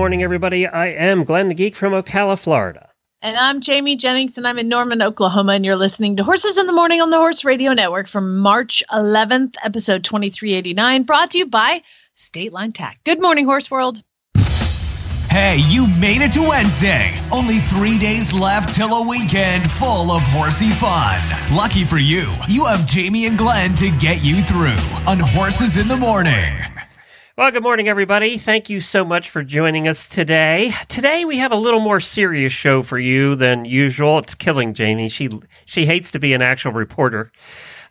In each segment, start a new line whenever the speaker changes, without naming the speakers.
Morning, everybody. I am Glenn the Geek from Ocala, Florida.
And I'm Jamie Jennings, and I'm in Norman, Oklahoma, and you're listening to Horses in the Morning on the Horse Radio Network from March 11th, episode 2389, brought to you by State Line Tack. Good morning, Horse World.
Hey, you made it to Wednesday. Only three days left till a weekend full of horsey fun. Lucky for you, you have Jamie and Glenn to get you through on Horses in the Morning.
Well, good morning, everybody. Thank you so much for joining us today. Today we have a little more serious show for you than usual. It's killing Jamie. She she hates to be an actual reporter.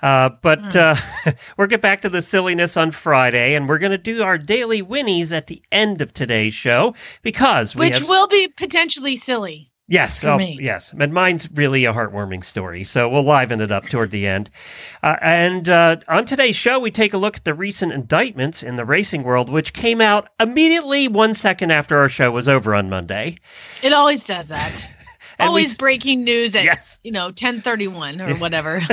Uh, but
Hmm.
uh, we'll get back to the silliness on Friday, and we're going to do our daily winnies at the end of today's show because we
Which
have,
will be potentially silly.
Yes, oh, yes. And mine's really a heartwarming story, so we'll liven it up toward the end. Uh, and uh, on today's show, we take a look at the recent indictments in the racing world, which came out immediately one second after our show was over on Monday.
It always does that.
And we
always breaking news at
Yes.
you know 1031 or whatever.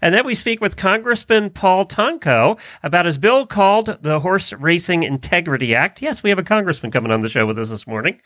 And then we speak with Congressman Paul Tonko about his bill called the Horse Racing Integrity Act. Yes, we have a congressman coming on the show with us this morning.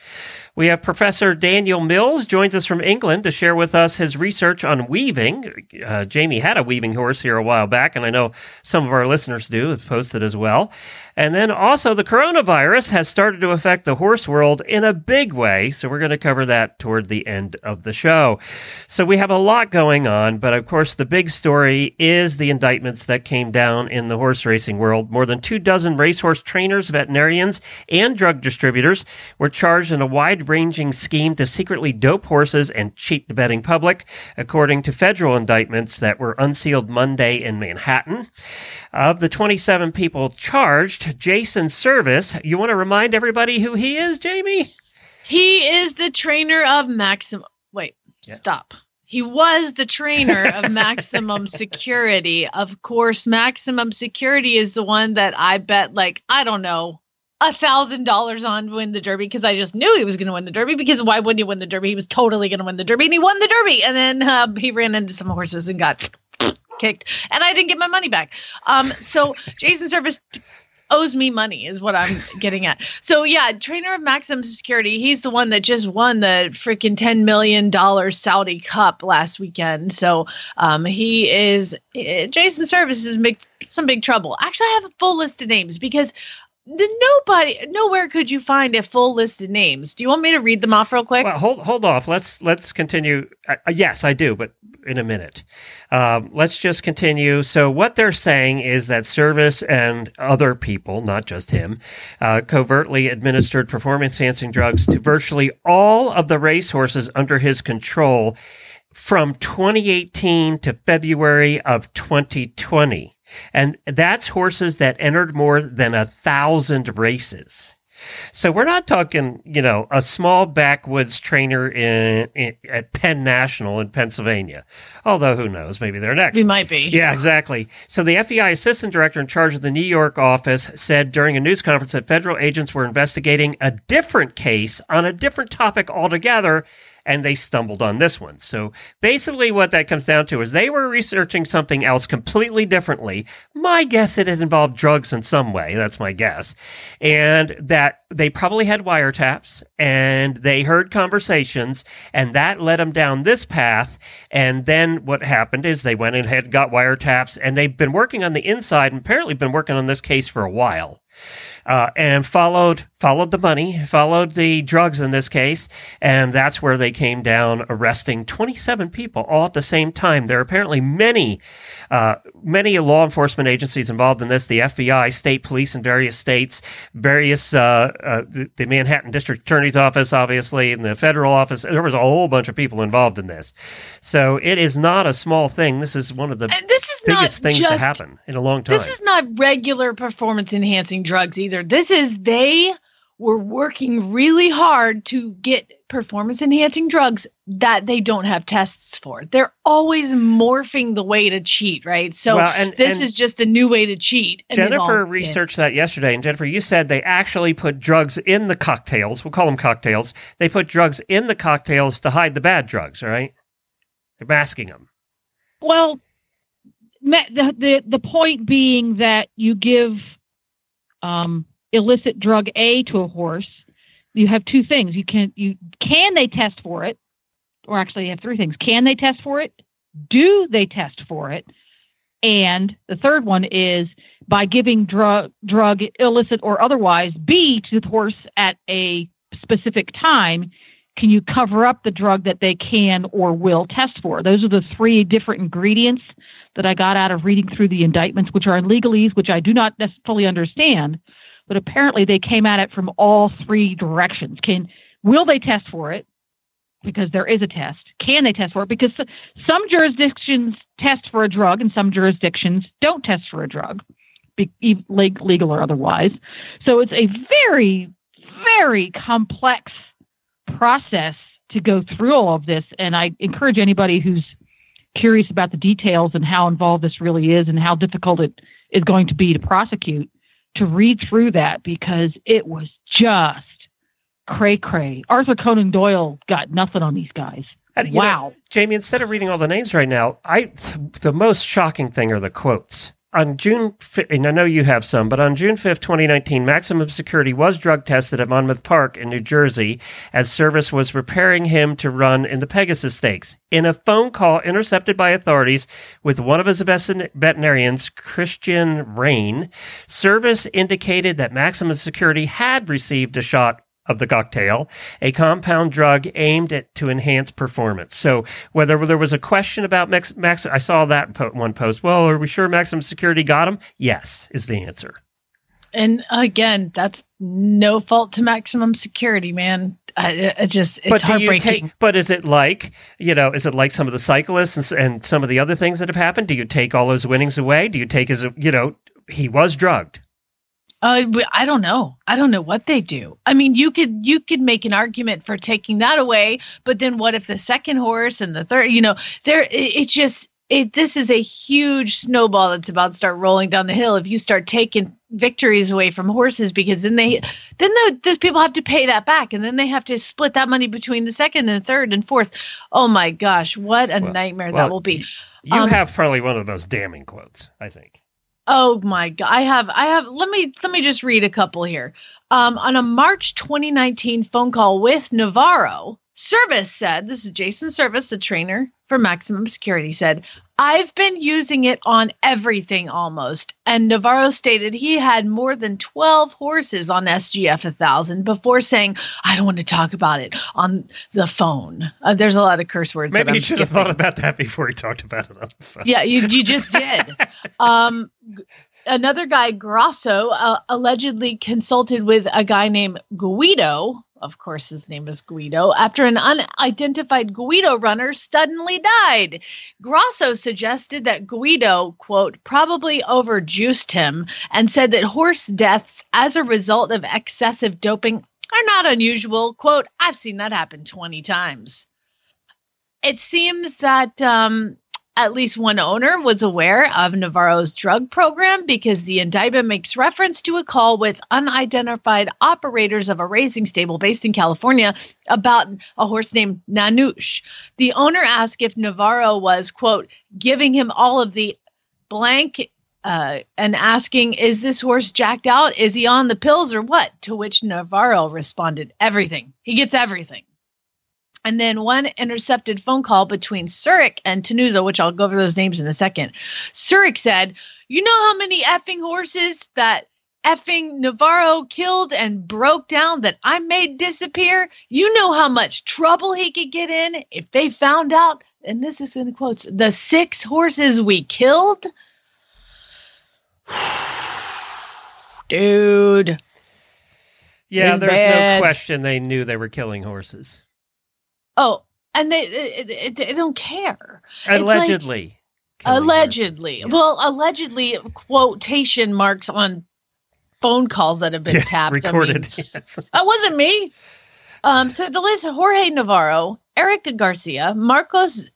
We have Professor Daniel Mills joins us from England to share with us his research on weaving. Uh, Jamie had a weaving horse here a while back, and I know some of our listeners do have posted as well. And then also the coronavirus has started to affect the horse world in a big way. So we're going to cover that toward the end of the show. So we have a lot going on, but of course the big story is the indictments that came down in the horse racing world. More than two dozen racehorse trainers, veterinarians, and drug distributors were charged in a wide-ranging scheme to secretly dope horses and cheat the betting public, according to federal indictments that were unsealed Monday in Manhattan. Of the 27 people charged, Jason Servis, you want to remind everybody who he is, Jamie?
he is the trainer of Maximum. Wait,
Yeah.
stop. He was the trainer of Maximum Security. Of course, Maximum Security is the one that I bet, like, I don't know, a thousand dollars on to win the Derby because I just knew he was going to win the Derby. Because why wouldn't he win the Derby? He was totally going to win the Derby, and he won the Derby. And then uh, he ran into some horses and got kicked, and I didn't get my money back. Um, so Jason Servis owes me money is what I'm getting at. So yeah, trainer of Maximum Security, he's the one that just won the freaking 10 million dollar Saudi Cup last weekend. So um he is eh, Jason Servis is big, some big trouble. Actually, I have a full list of names because nobody nowhere could you find a full list of names. Do you want me to read them off real quick?
Well, hold hold off. Let's let's continue. Uh, yes, I do, but in a minute. Um, let's just continue. So, what they're saying is that Servis and other people, not just him, uh, covertly administered performance enhancing drugs to virtually all of the racehorses under his control from 2018 to February of 2020. And that's horses that entered more than a thousand races. So we're not talking, you know, a small backwoods trainer in, in at Penn National in Pennsylvania. Although who knows, maybe they're next.
we might be.
Yeah, exactly. So the FBI assistant director in charge of the New York office said during a news conference that federal agents were investigating a different case on a different topic altogether and they stumbled on this one. So basically what that comes down to is they were researching something else completely differently. My guess it had involved drugs in some way, that's my guess. And that they probably had wiretaps and they heard conversations and that led them down this path and then what happened is they went and got wiretaps and they've been working on the inside and apparently been working on this case for a while uh, and followed followed the money, followed the drugs in this case, and that's where they came down, arresting 27 people all at the same time. There are apparently many, uh, many law enforcement agencies involved in this: the FBI, state police in various states, various uh, uh, the, the Manhattan District Attorney's Office, obviously, and the federal office. There was a whole bunch of people involved in this, so it is not a small thing. This is one of the
And this is
biggest
not
things
just
to happen in a long time.
This is not regular performance enhancing drugs either. This is they were working really hard to get performance enhancing drugs that they don't have tests for. They're always morphing the way to cheat, right? So
Well, and-
this
and-
is just a new way to cheat. and
Jennifer researched that yesterday, and Jennifer, you said they actually put drugs in the cocktails. We'll call them cocktails. They put drugs in the cocktails to hide the bad drugs, right? They're masking them.
Well, the the the point being that you give um, illicit drug A to a horse, you have two things. You can you can they test for it, or actually you have three things. Can they test for it? Do they test for it? And the third one is by giving drug drug illicit or otherwise B to the horse at a specific time, can you cover up the drug that they can or will test for? Those are the three different ingredients that I got out of reading through the indictments, which are in legalese, which I do not fully understand, but apparently they came at it from all three directions. Can will they test for it? Because there is a test. Can they test for it? Because some jurisdictions test for a drug and some jurisdictions don't test for a drug, legal or otherwise. So it's a very, very complex process to go through all of this. And I encourage anybody who's curious about the details and how involved this really is and how difficult it is going to be to prosecute to read through that because it was just cray cray. Arthur Conan Doyle got nothing on these guys.
And, you know,
Wow.
Jamie, instead of reading all the names right now, I th- the most shocking thing are the quotes. On June, fi- and I know you have some, but on June 5th, 2019, Maximum Security was drug tested at Monmouth Park in New Jersey as Servis was preparing him to run in the Pegasus Stakes. In a phone call intercepted by authorities with one of his veterinarians, Kristian Rhein, Servis indicated that Maximum Security had received a shot of the cocktail, a compound drug aimed at to enhance performance. So whether there was a question about Max, Max I saw that po- one post. Well, are we sure Maximum Security got him? Yes, is the answer.
And again, that's no fault to maximum security, man. I, I just it's
but
heartbreaking.
take? But is it like you know? Is it like some of the cyclists and, and some of the other things that have happened? Do you take all those winnings away? Do you take his? You know, he was drugged.
Uh, I don't know. I don't know what they do. I mean, you could you could make an argument for taking that away, but then what if the second horse and the third? You know, there it, it just it. This is a huge snowball that's about to start rolling down the hill. If you start taking victories away from horses, because then they then the, the people have to pay that back, and then they have to split that money between the second and third and fourth. Oh my gosh, what a
Well-
nightmare
well,
that will be.
You
Um,
have probably one of the most damning quotes. I think.
Oh my god. I have I have let me let me just read a couple here. Um on a March 2019 phone call with Navarro, Servis said, this is Jason Servis, a trainer for Maximum Security said, I've been using it on everything almost. And Navarro stated he had more than 12 horses on SGF 1000 before saying, I don't want to talk about it on the phone. Uh, there's a lot of curse words.
Maybe he should have thought about that before he talked about it on the phone.
Yeah, you you just did. um, another guy, Grosso, uh, allegedly consulted with a guy named Guido. Of course, his name is Guido. After an unidentified Guido runner suddenly died, Grosso suggested that Guido, quote, probably overjuiced him and said that horse deaths as a result of excessive doping are not unusual. Quote, I've seen that happen 20 times. It seems that um, at least one owner was aware of Navarro's drug program because the indictment makes reference to a call with unidentified operators of a racing stable based in California about a horse named Nanush. The owner asked if Navarro was, quote, giving him all of the blank uh, and asking, Is this horse jacked out? Is he on the pills or what? To which Navarro responded, Everything. He gets everything. And then one intercepted phone call between Surick and Tannuzzo, which I'll go over those names in a second. Surick said, You know how many effing horses that effing Navarro killed and broke down that I made disappear? You know how much trouble he could get in if they found out. And this is in quotes the six horses we killed. Dude.
Yeah, there's no question they knew they were killing horses.
Oh, and they, they, they, don't care.
Allegedly. killing
allegedly
horses.
well allegedly quotation marks on phone calls that have been
Yeah,
tapped. I mean,
recorded. yes.
that wasn't me. Um, so the list: Jorge Navarro, Eric Garcia, Marcos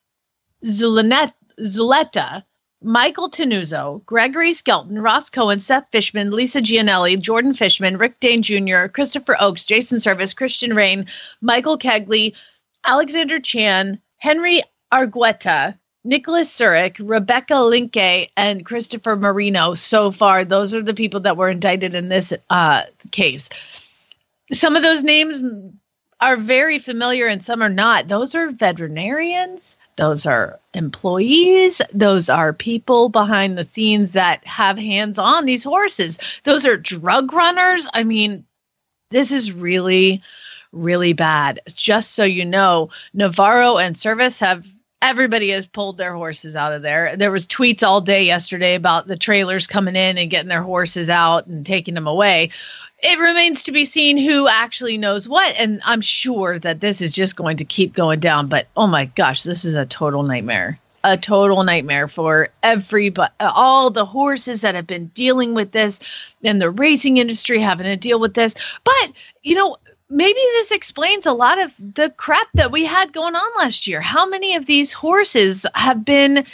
Zulinet- Zulueta, Michael Tannuzzo, Gregory Skelton, Ross Cohen, Seth Fishman, Lisa Giannelli, Jordan Fishman, Rick Dane Jr., Christopher Oakes, Jason Servis, Kristian Rhein, Michael Kegley, Alexander Chan, Henry Argueta, Nicholas Surick, Rebecca Linke, and Christopher Marino. So far, those are the people that were indicted in this uh, case. Some of those names are very familiar and some are not. Those are veterinarians, those are employees, those are people behind the scenes that have hands on these horses, those are drug runners. I mean, this is really, really bad. Just so you know, Navarro and Servis have everybody has pulled their horses out of there. There was tweets all day yesterday about the trailers coming in and getting their horses out and taking them away. It remains to be seen who actually knows what, and I'm sure that this is just going to keep going down. But oh my gosh, this is a total nightmare. A total nightmare for everybody, all the horses that have been dealing with this, and the racing industry having to deal with this. But you know, maybe this explains a lot of the crap that we had going on last year. How many of these horses have been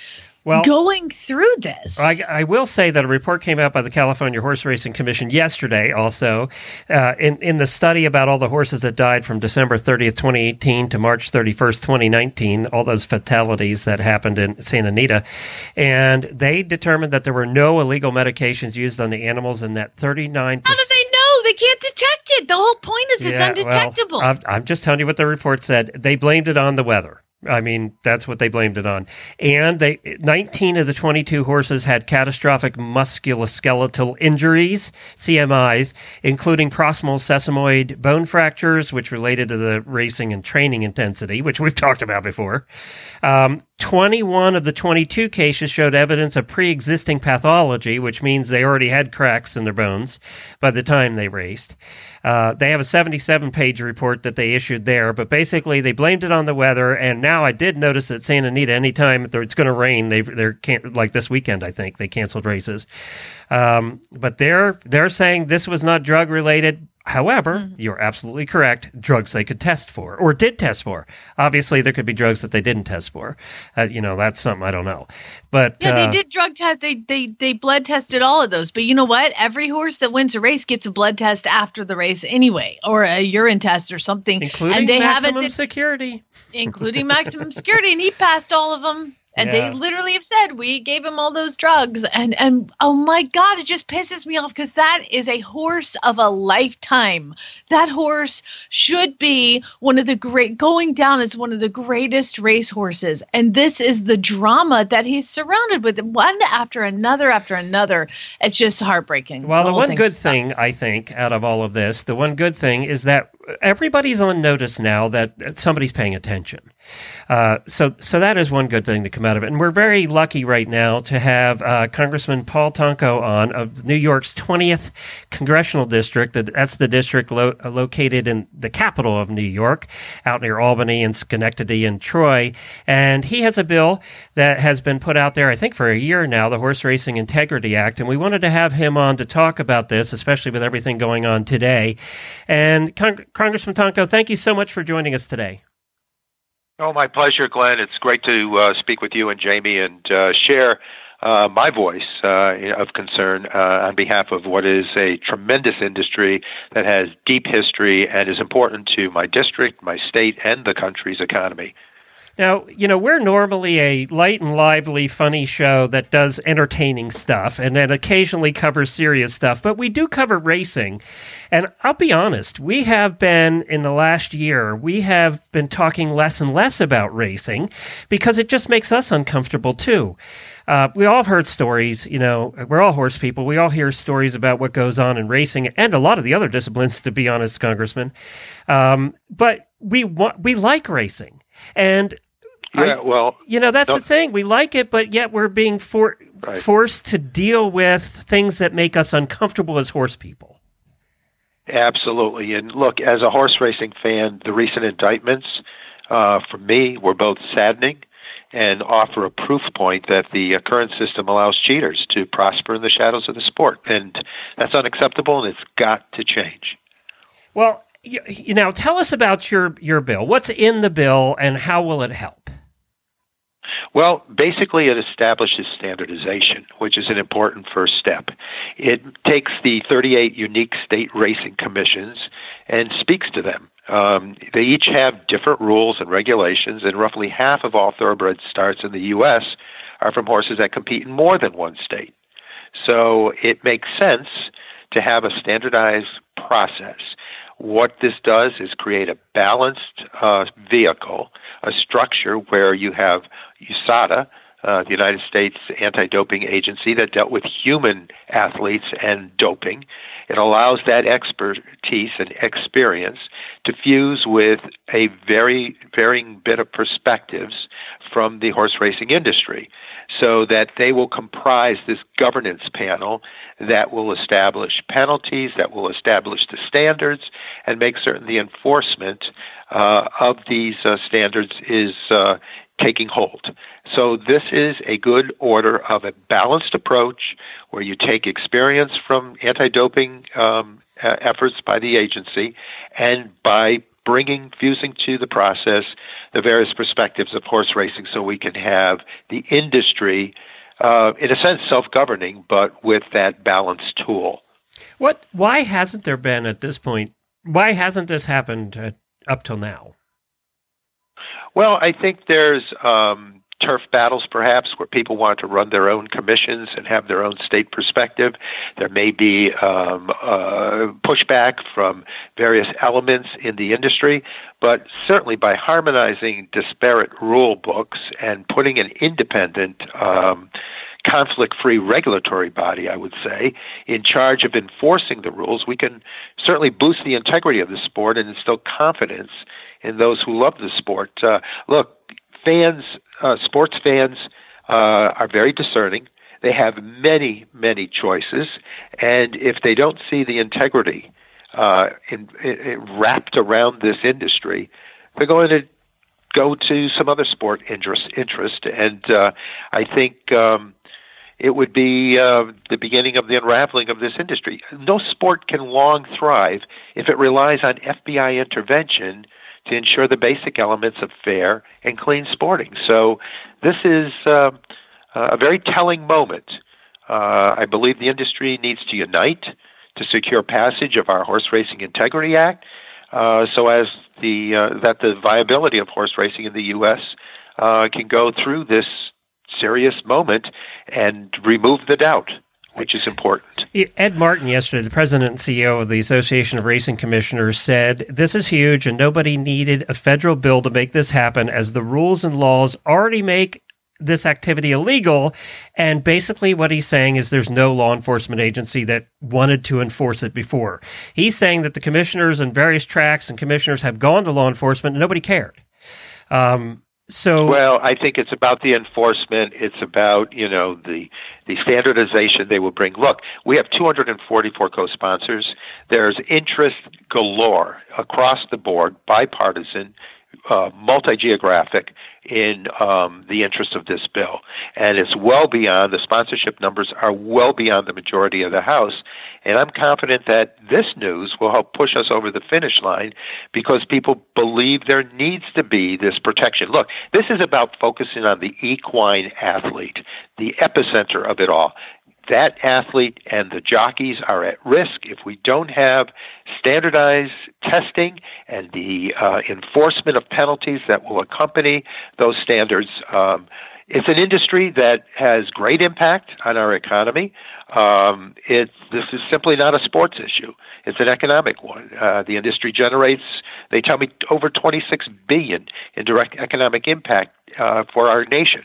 Well,
going through this?
I, I will say that a report came out by the California Horse Racing Commission yesterday, also, uh, in, in the study about all the horses that died from December 30th, 2018 to March 31st, 2019, all those fatalities that happened in Santa Anita. And they determined that there were no illegal medications used on the animals and that 39%.
How do they know? They can't detect it. The whole point is it's
Yeah, well,
undetectable.
I'm, I'm just telling you what the report said. They blamed it on the weather. I mean, that's what they blamed it on. And they 19 of the 22 horses had catastrophic musculoskeletal injuries, CMIs, including proximal sesamoid bone fractures, which related to the racing and training intensity, which we've talked about before. Um, 21 of the 22 cases showed evidence of pre existing pathology, which means they already had cracks in their bones by the time they raced. Uh, they have a 77 page report that they issued there, but basically they blamed it on the weather. And now I did notice that Santa Anita, anytime it's going to rain, they they're like this weekend. I think they canceled races. Um, but they're they're saying this was not drug related. However, you're absolutely correct. Drugs they could test for or did test for. Obviously, there could be drugs that they didn't test for. Uh, you know, that's something I don't know. But
yeah,
uh,
they did drug test. They they they blood tested all of those. But you know what? Every horse that wins a race gets a blood test after the race anyway, or a urine test or something.
including
and they
maximum
haven't,
security.
including maximum security, and he passed all of them. And
Yeah.
they literally have said we gave him all those drugs, and and oh my god, it just pisses me off because that is a horse of a lifetime. That horse should be one of the great going down as one of the greatest race horses, and this is the drama that he's surrounded with, one after another after another. It's just heartbreaking.
Well, the
whole
one good
sucks.
thing I think out of all of this, the one good thing is that everybody's on notice now that somebody's paying attention. Uh, so, so that is one good thing to come out of it, and we're very lucky right now to have uh, Congressman Paul Tonko on of New York's 20th congressional district. That's the district lo- uh, located in the capital of New York, out near Albany and Schenectady and Troy, and he has a bill that has been put out there, I think, for a year now, the Horse Racing Integrity Act, and we wanted to have him on to talk about this, especially with everything going on today. And Con- Congressman Tonko, thank you so much for joining us today.
Oh, my pleasure, Glenn. It's great to uh, speak with you and Jamie and uh, share uh, my voice uh, of concern uh, on behalf of what is a tremendous industry that has deep history and is important to my district, my state, and the country's economy.
Now, you know, we're normally a light and lively, funny show that does entertaining stuff and then occasionally covers serious stuff, but we do cover racing. And I'll be honest, we have been, in the last year, we have been talking less and less about racing because it just makes us uncomfortable too. Uh, we all have heard stories, you know, we're all horse people. We all hear stories about what goes on in racing and a lot of the other disciplines, to be honest, Congressman. Um, but we want, we like racing. And I-
well,
you know, that's the thing. We like it, but yet we're being for-
Right.
forced to deal with things that make us uncomfortable as horse people.
Absolutely. And look, as a horse racing fan, the recent indictments uh, for me were both saddening and offer a proof point that the uh, current system allows cheaters to prosper in the shadows of the sport. And that's unacceptable, and it's got to change.
Well, you, you know, tell us about your your bill. What's in the bill, and how will it help?
Well, basically, it establishes standardization, which is an important first step. It takes the 38 unique state racing commissions and speaks to them. Um, they each have different rules and regulations, and roughly half of all thoroughbred starts in the U.S. are from horses that compete in more than one state. So it makes sense to have a standardized process. What this does is create a balanced uh, vehicle, a structure where you have USADA, uh, the United States Anti-Doping Agency, that dealt with human athletes and doping. It allows that expertise and experience to fuse with a very varying bit of perspectives from the horse racing industry so that they will comprise this governance panel that will establish penalties, that will establish the standards, and make certain the enforcement uh, of these uh, standards is uh, taking hold. So this is a good order of a balanced approach where you take experience from anti-doping um, efforts by the agency and by bringing, fusing to the process the various perspectives of horse racing so we can have the industry, uh, in a sense, self-governing, but with that balanced tool.
What? Why hasn't there been at this point? Why hasn't this happened uh, up till now?
Well, I think there's um, turf battles, perhaps, where people want to run their own commissions and have their own state perspective. There may be um, uh, pushback from various elements in the industry, but certainly by harmonizing disparate rule books and putting an independent um, conflict free regulatory body, I would say, in charge of enforcing the rules, we can certainly boost the integrity of the sport and instill confidence in those who love the sport. Uh, look, fans, uh, sports fans, uh, are very discerning. They have many, many choices, and if they don't see the integrity uh, in, in, wrapped around this industry, they're going to go to some other sport interest. Interest, and uh, I think um, it would be uh, the beginning of the unraveling of this industry. No sport can long thrive if it relies on FBI intervention to ensure the basic elements of fair and clean sporting. So this is uh, a very telling moment. Uh, I believe the industry needs to unite to secure passage of our Horse Racing Integrity Act, uh, so as the uh, that the viability of horse racing in the U.S. Uh, can go through this serious moment and remove the doubt which is important.
Ed Martin, yesterday, the president and CEO of the Association of Racing Commissioners, said this is huge and nobody needed a federal bill to make this happen as the rules and laws already make this activity illegal. And basically, what he's saying is there's no law enforcement agency that wanted to enforce it before. He's saying that the commissioners and various tracks and commissioners have gone to law enforcement and nobody cared. Um, so
well, I think it's about the enforcement. It's about you know the the standardization they will bring. Look, we have 244 co-sponsors. There's interest galore across the board, bipartisan, uh, multi-geographic in um, the interest of this bill. And it's well beyond, the sponsorship numbers are well beyond the majority of the House. And I'm confident that this news will help push us over the finish line because people believe there needs to be this protection. Look, this is about focusing on the equine athlete, the epicenter of it all that athlete and the jockeys are at risk if we don't have standardized testing and the uh, enforcement of penalties that will accompany those standards. Um, it's an industry that has great impact on our economy. Um, this is simply not a sports issue; it's an economic one. Uh, the industry generates, they tell me, over 26 billion in direct economic impact uh, for our nation.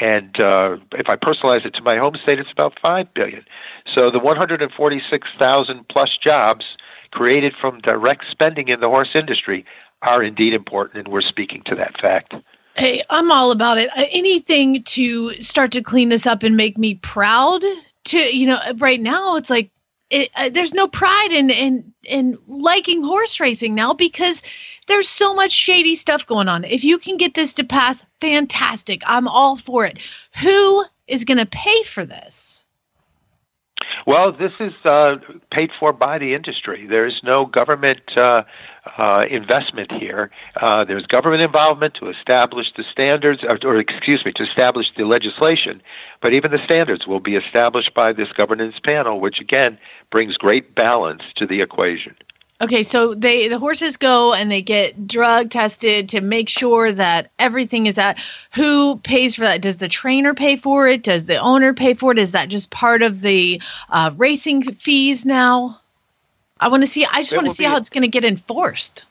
And uh, if I personalize it to my home state, it's about five billion. So the 146,000 plus jobs created from direct spending in the horse industry are indeed important, and we're speaking to that fact.
Hey, I'm all about it. Uh, anything to start to clean this up and make me proud. To you know, right now it's like it, uh, there's no pride in in in liking horse racing now because there's so much shady stuff going on. If you can get this to pass, fantastic. I'm all for it. Who is going to pay for this?
Well, this is uh, paid for by the industry. There's no government uh, uh, investment here. Uh, there's government involvement to establish the standards, or, or, excuse me, to establish the legislation. But even the standards will be established by this governance panel, which again brings great balance to the equation.
Okay, so they the horses go and they get drug tested to make sure that everything is at. Who pays for that? Does the trainer pay for it? Does the owner pay for it? Is that just part of the uh, racing fees now? I want to see. I just want to see how it's going to get enforced.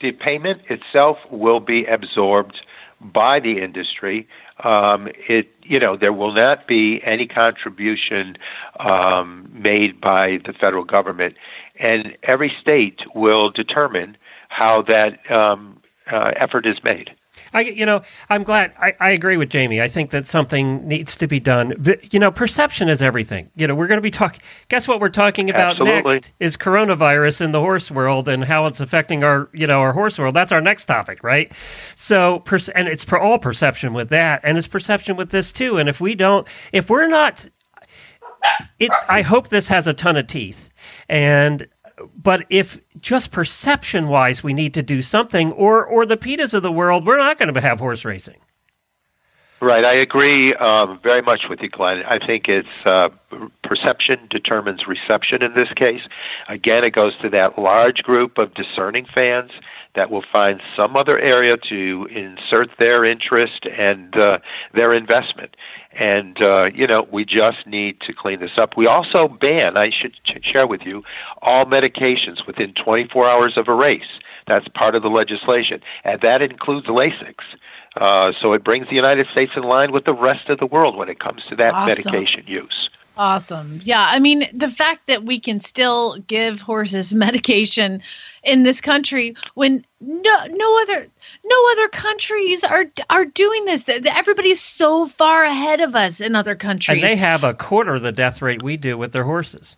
The payment itself will be absorbed by the industry. Um, it you know there will not be any contribution um, made by the federal government and every state will determine how that um, uh, effort is made.
I, you know, I'm glad. I, I agree with Jamie. I think that something needs to be done. But, you know, perception is everything. You know, we're going to be talking. Guess what we're talking about
Absolutely.
next is coronavirus in the horse world and how it's affecting our, you know, our horse world. That's our next topic, right? So, and it's for all perception with that, and it's perception with this too. And if we don't, if we're not, it. I hope this has a ton of teeth and but if just perception wise we need to do something or or the PETAs of the world, we're not going to have horse racing.
Right, I agree um, very much with you, Glenn. I think it's uh, perception determines reception in this case. Again, it goes to that large group of discerning fans that will find some other area to insert their interest and uh, their investment. And, uh, you know, we just need to clean this up. We also ban, I should share with you, all medications within 24 hours of a race. That's part of the legislation. And that includes Lasix. Uh, so it brings the United States in line with the rest of the world when it comes to that awesome. medication use.
Awesome. Yeah. I mean, the fact that we can still give horses medication in this country when no no other no other countries are are doing this. Everybody's so far ahead of us in other countries.
And they have a quarter of the death rate we do with their horses.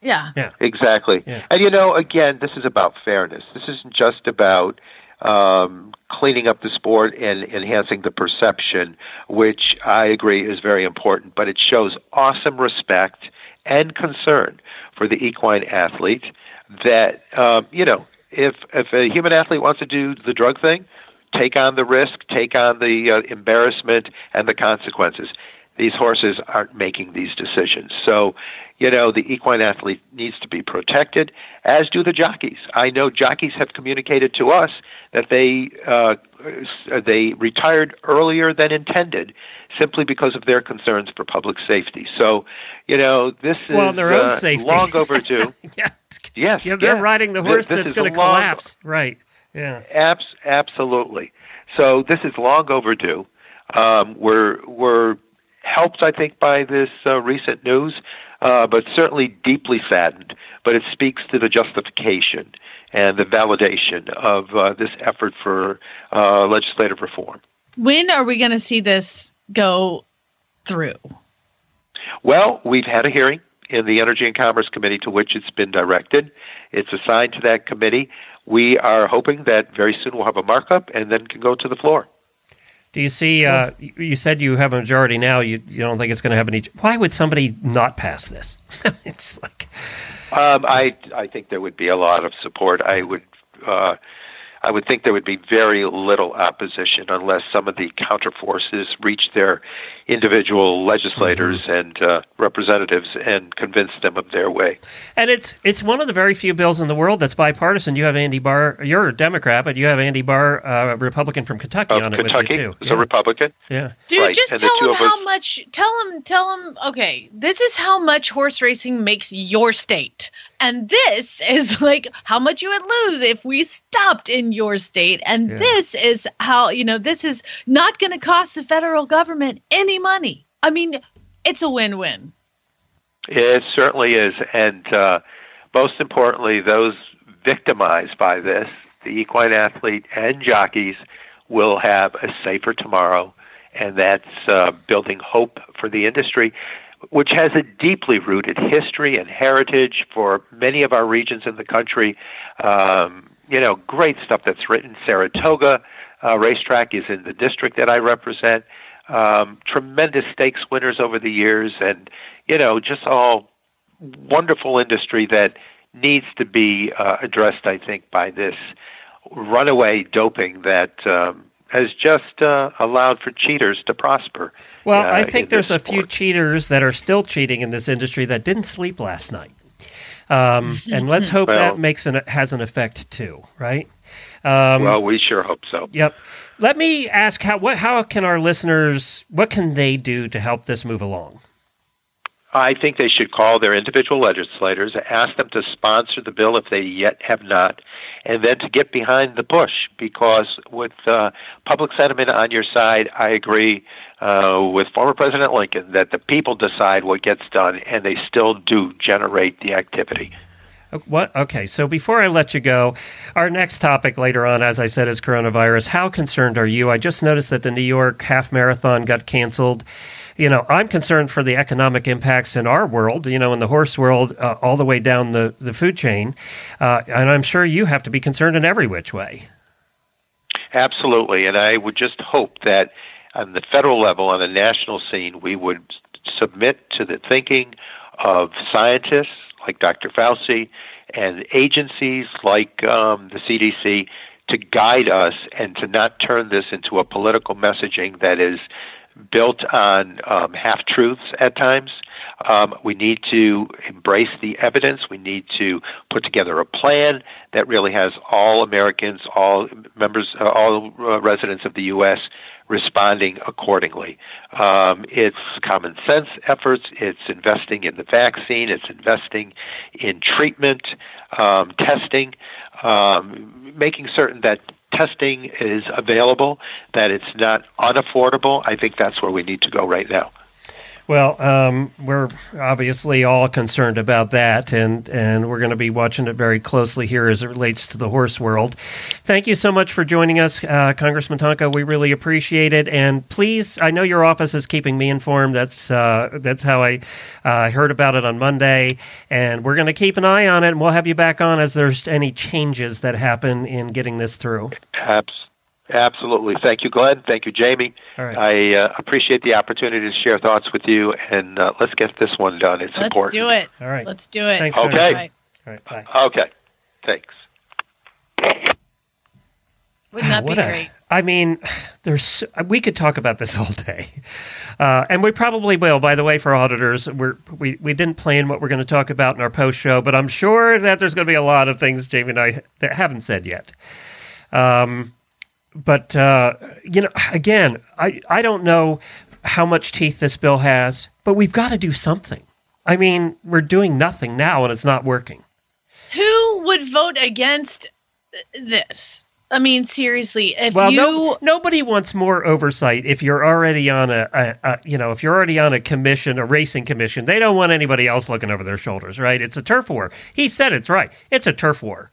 Yeah.
Yeah.
Exactly.
Yeah.
And you know, again, this is about fairness. This isn't just about um, cleaning up the sport and enhancing the perception, which I agree is very important. But it shows awesome respect and concern for the equine athlete. That um, you know, if if a human athlete wants to do the drug thing, take on the risk, take on the uh, embarrassment and the consequences. These horses aren't making these decisions. So you know, the equine athlete needs to be protected, as do the jockeys. I know jockeys have communicated to us that they uh, they retired earlier than intended, simply because of their concerns for public safety. So, you know, this is
well, their own
uh,
safety.
long overdue.
yeah.
Yes.
Yeah, they're
yeah.
riding the horse
this,
that's going to
long,
collapse. Right. Yeah.
Abs- absolutely. So this is long overdue. Um, we're we're helped, I think, by this uh, recent news uh, but certainly deeply saddened. But it speaks to the justification and the validation of uh, this effort for uh, legislative reform.
When are we going to see this go through?
Well, we've had a hearing in the Energy and Commerce Committee to which it's been directed. It's assigned to that committee. We are hoping that very soon we'll have a markup and then can go to the floor.
Do you see? Uh, you said you have a majority now. You you don't think it's going to have any? Why would somebody not pass this? it's like.
Um, I I think there would be a lot of support. I would uh, I would think there would be very little opposition unless some of the counterforces reach their individual legislators mm-hmm. and uh, representatives and convince them of their way.
And it's it's one of the very few bills in the world that's bipartisan. You have Andy Barr, you're a Democrat, but you have Andy Barr, a uh, Republican from Kentucky,
uh,
on
Kentucky
it with you too.
is yeah. a Republican.
Yeah,
dude,
right.
just
and
tell him how
us-
much. Tell him, tell him. Okay, this is how much horse racing makes your state. And this is like how much you would lose if we stopped in your state. And yeah. this is how, you know, this is not going to cost the federal government any money. I mean, it's a win win.
It certainly is. And uh, most importantly, those victimized by this, the equine athlete and jockeys, will have a safer tomorrow. And that's uh, building hope for the industry which has a deeply rooted history and heritage for many of our regions in the country. Um, you know, great stuff that's written. Saratoga uh, racetrack is in the district that I represent. Um, tremendous stakes winners over the years, and you know, just all wonderful industry that needs to be uh, addressed. I think by this runaway doping that um, has just uh, allowed for cheaters to prosper.
Well,
uh,
I think there's a few cheaters that are still cheating in this industry that didn't sleep last night. Um, and let's hope
Well-
that makes an has an effect too, right? Um,
well, we sure hope so.
Yep. Let me ask how what how can our listeners what can they do to help this move along?
I think they should call their individual legislators, ask them to sponsor the bill if they yet have not, and then to get behind the push. Because with uh, public sentiment on your side, I agree uh, with former President Lincoln that the people decide what gets done, and they still do generate the activity.
Uh, What? Okay. So before I let you go, our next topic later on, as I said, is coronavirus. How concerned are you? I just noticed that the New York half marathon got canceled. You know, I'm concerned for the economic impacts in our world. You know, in the horse world, uh, all the way down the the food chain, uh, and I'm sure you have to be concerned in every which way.
Absolutely, and I would just hope that on the federal level, on the national scene, we would submit to the thinking of scientists like Dr. Fauci and agencies like um, the CDC to guide us and to not turn this into a political messaging that is built on um, half truths at times. Um, we need to embrace the evidence. We need to put together a plan that really has all Americans, all members, uh, all uh, residents of the U.S. responding accordingly. Um, it's common sense efforts. It's investing in the vaccine. It's investing in treatment, um, testing, um, making certain that testing is available, that it's not unaffordable. I think that's where we need to go right now.
Well, um, we're obviously all concerned about that, and, and we're going to be watching it very closely here as it relates to the horse world. Thank you so much for joining us, uh, Congressman Tonko. We really appreciate it, and please, I know your office is keeping me informed. That's uh, that's how I uh, heard about it on Monday, and we're going to keep an eye on it, and we'll have you back on as there's any changes that happen in getting this through.
Abs- Absolutely. Thank you, Glenn. Thank you, Jamie.
All right.
I uh, appreciate the opportunity to share thoughts with you, and uh, let's get this one done. It's important.
Let's do it.
All right.
Let's do it.
Thanks,
Okay.
Congressman.
Right.
All right. Bye.
Okay. Thanks.
Wouldn't that be
a-
great?
I mean, there's we could talk about this all day, uh, and we probably will. By the way, for auditors, we're, we we didn't plan what we're going to talk about in our post show, but I'm sure that there's going to be a lot of things Jamie and I that haven't said yet. Um, but uh, you know, again, I I don't know how much teeth this bill has, but we've got to do something. I mean, we're doing nothing now, and it's not working.
Who would vote against this? I mean, seriously, if
Well,
you
no, nobody wants more oversight if you're already on a, a, a, you know, if you're already on a commission, a racing commission. They don't want anybody else looking over their shoulders, right? It's a turf war. He said it's right. It's a turf war.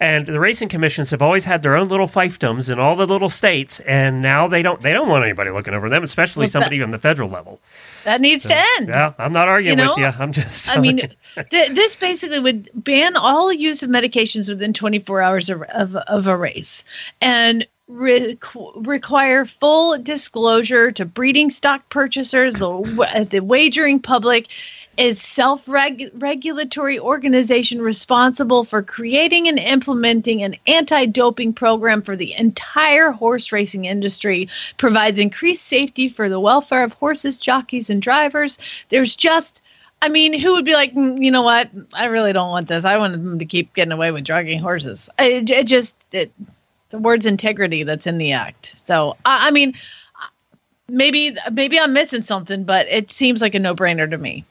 And the racing commissions have always had their own little fiefdoms in all the little states, and now they don't. They don't want anybody looking over them, especially
Well,
somebody
that-
on the federal level.
that needs to end.
Yeah, I'm not arguing
You know,
with you. I'm just.
I mean, th- this basically would ban all use of medications within 24 hours of, of, of a race and re- require full disclosure to breeding stock purchasers, the, the wagering public. Is self-regulatory organization responsible for creating and implementing an anti-doping program for the entire horse racing industry, provides increased safety for the welfare of horses, jockeys, and drivers. There's just I mean, who would be like, "Mm, you know what? I really don't want this. I want them to keep getting away with drugging horses. It, it just it, the word's integrity that's in the act. So I, I mean, maybe maybe I'm missing something, but it seems like a no brainer to me.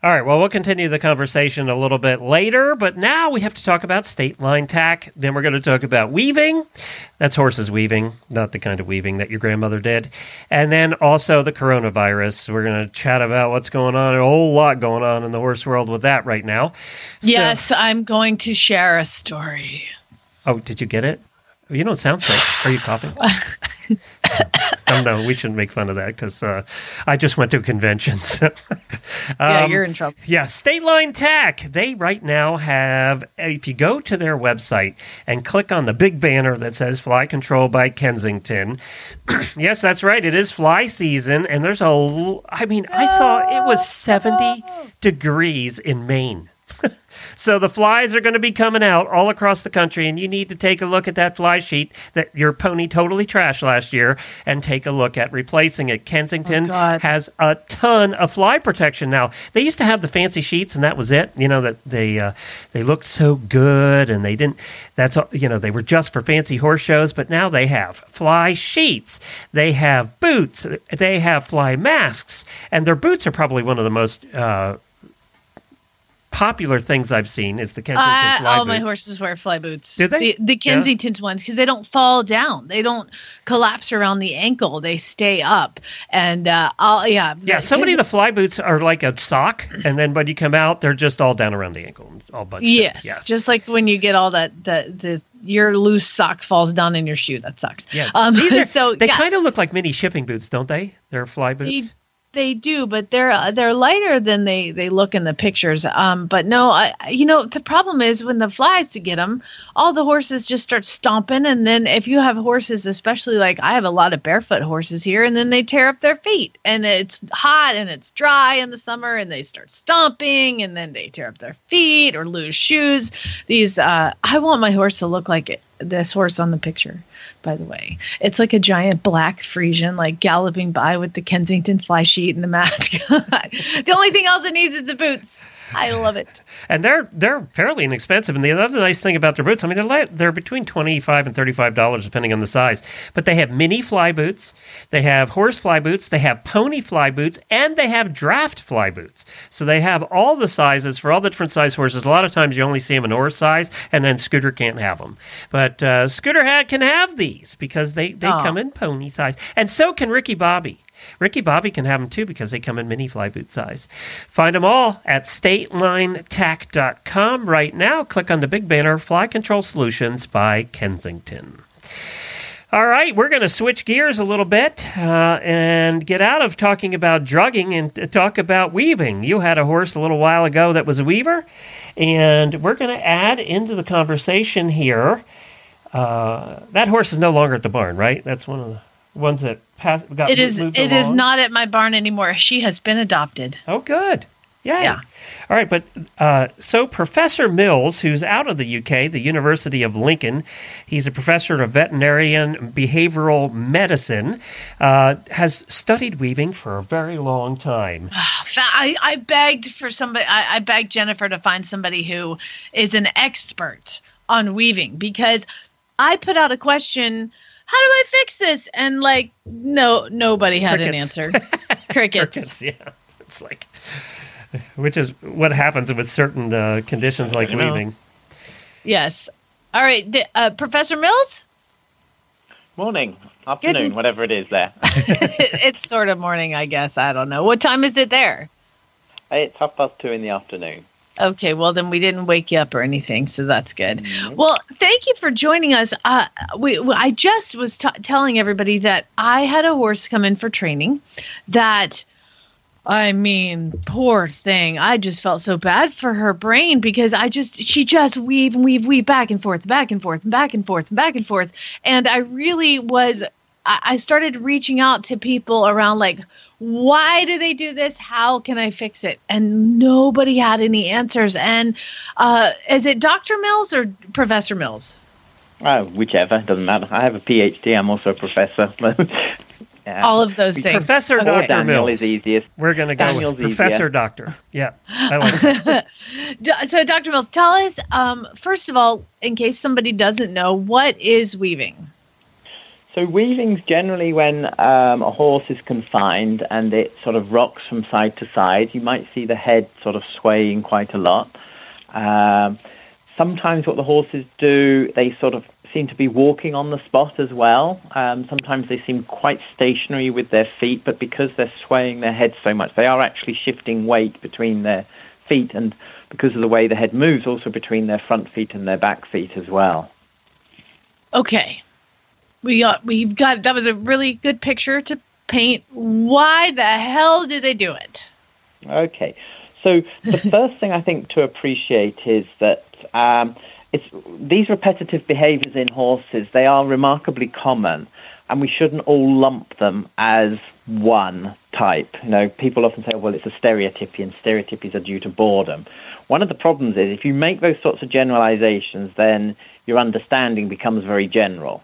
All right, well, we'll continue the conversation a little bit later, but now we have to talk about state line tack. Then we're going to talk about weaving. That's horses weaving, not the kind of weaving that your grandmother did. And then also the coronavirus. We're going to chat about what's going on, a whole lot going on in the horse world with that right now. So-
yes, I'm going to share a story.
oh, did you get it? You don't sound sick. Are you coughing? oh, no, we shouldn't make fun of that because uh, I just went to a convention. So.
yeah,
Um,
you're in trouble.
yeah, State Line Tack. They right now have, if you go to their website and click on the big banner that says Fly Control by Kensington, yes, that's right. It is fly season. And there's a, I mean, I saw it was 70 degrees in Maine. So the flies are going to be coming out all across the country, and you need to take a look at that fly sheet that your pony totally trashed last year and take a look at replacing it. Kensington
Oh,
has a ton of fly protection now. They used to have the fancy sheets, and that was it. You know that they uh, they looked so good, and they didn't. That's all, you know they were just for fancy horse shows, but now they have fly sheets. They have boots. They have fly masks, and their boots are probably one of the most. Uh, popular things I've seen is the Kensington
Uh,
fly boots.
all my horses wear fly boots.
Do they?
The, the Kensington ones because they don't fall down. They don't collapse around the ankle. They stay up. And uh, I'll, yeah,
Yeah, so many of the fly boots are like a sock, and then when you come out, they're just all down around the ankle, all bunched.
Yes,
Yeah.
just like when you get all that that the your loose sock falls down in your shoe. That sucks.
Yeah.
Um,
These are,
so
they
yeah,
kind of look like mini shipping boots, don't they? They're fly boots.
they do, but they're uh, they're lighter than they they look in the pictures. Um, but no, I- you know the problem is when the flies to get them, all the horses just start stomping, and then if you have horses, especially like I have a lot of barefoot horses here, and then they tear up their feet, and it's hot and it's dry in the summer, and they start stomping, and then they tear up their feet or lose shoes. These uh, I want my horse to look like it, this horse on the picture by the way. It's like a giant black Friesian, like galloping by with the Kensington fly sheet and the mask. the only thing else it needs is the boots. I love it.
and they're they're fairly inexpensive. And the other nice thing about their boots, I mean, they're li- they're between twenty five and thirty five dollars depending on the size. But they have mini fly boots, they have horse fly boots, they have pony fly boots, and they have draft fly boots. So they have all the sizes for all the different size horses. A lot of times you only see them in horse size, and then Scooter can't have them. But uh, Scooter hat can have these because they they come in pony size, and so can Ricky Bobby. Ricky Bobby can have them too because they come in mini fly boot size. Find them all at statelinetack.com right now. Click on the big banner Fly Control Solutions by Kensington. All right, we're going to switch gears a little bit uh, and get out of talking about drugging and talk about weaving. You had a horse a little while ago that was a weaver, and we're going to add into the conversation here. Uh, that horse is no longer at the barn, right? That's one of the ones that passed. Got
It is
moved
it is not at my barn anymore. She has been adopted.
Oh, good. Yay.
Yeah.
All right, but uh, so Professor Mills, who's out of the UK, the University of Lincoln, he's a professor of veterinarian behavioral medicine, uh, has studied weaving for a very long time.
I, I begged for somebody I, I begged Jennifer to find somebody who is an expert on weaving because I put out a question, how do I fix this? And like no nobody had an answer. Crickets.
Crickets, yeah. It's like, which is what happens with certain uh, conditions like
I know.
Yes. All right, th- uh, Professor Mills?
Morning, afternoon, whatever it is there.
it's sort of morning, I guess. I don't know. What time is it there?
It's half past two in the afternoon.
Okay, well then we didn't wake you up or anything, so that's good. Well, thank you for joining us. Uh, we, we- I just was t- telling everybody that I had a horse come in for training. That, I mean, poor thing. I just felt so bad for her brain because I just she just weave and weave, weave back and forth, back and forth, and back and forth, and back and forth, and I really was. I I started reaching out to people around like why do they do this how can i fix it and nobody had any answers and uh, is it dr mills or professor mills
Oh, whichever, doesn't matter. I have a PhD. I'm also a professor. yeah.
all of those things
Professor
or
Dr.
Daniel
Mills.
is easiest.
We're going to go
Daniel's
with Professor
easier.
Doctor. Yeah, I like
so dr mills tell us um, first of all in case somebody doesn't know what is weaving
So weaving's generally when um, a horse is confined and it sort of rocks from side to side. You might see the head sort of swaying quite a lot. Um, sometimes what the horses do, they sort of seem to be walking on the spot as well. Um, sometimes they seem quite stationary with their feet, but because they're swaying their head so much, they are actually shifting weight between their feet and because of the way the head moves, also between their front feet and their back feet as well.
okay we got we've got that was a really good picture to paint. Why the hell did they do it?
Okay. So the first thing I think to appreciate is that um, it's these repetitive behaviors in horses. They are remarkably common, and we shouldn't all lump them as one type. You know, people often say, "Well, it's a stereotypy, and stereotypies are due to boredom." One of the problems is if you make those sorts of generalizations, then your understanding becomes very general.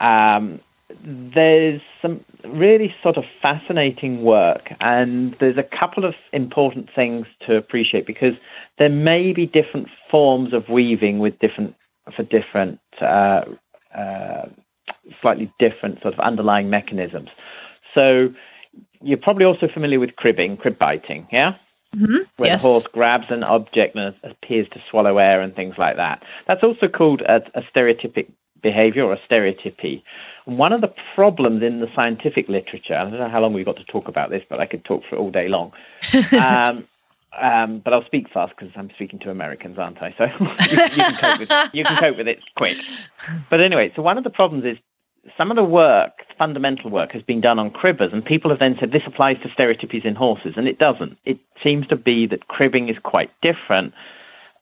Um, there's some really sort of fascinating work, and there's a couple of important things to appreciate because there may be different forms of weaving with different for different uh, uh, slightly different sort of underlying mechanisms. So you're probably also familiar with cribbing, crib biting, yeah?
Mm-hmm.
Where
yes.
the horse grabs an object and appears to swallow air and things like that. That's also called a, a stereotypic behavior or a stereotypy. One of the problems in the scientific literature, I don't know how long we've got to talk about this, but I could talk for all day long. um, um, but I'll speak fast because I'm speaking to Americans, aren't I? So you, you, can cope with, you can cope with it quick. But anyway, so one of the problems is some of the work, fundamental work, has been done on cribbers, and people have then said this applies to stereotypies in horses, and it doesn't. It seems to be that cribbing is quite different.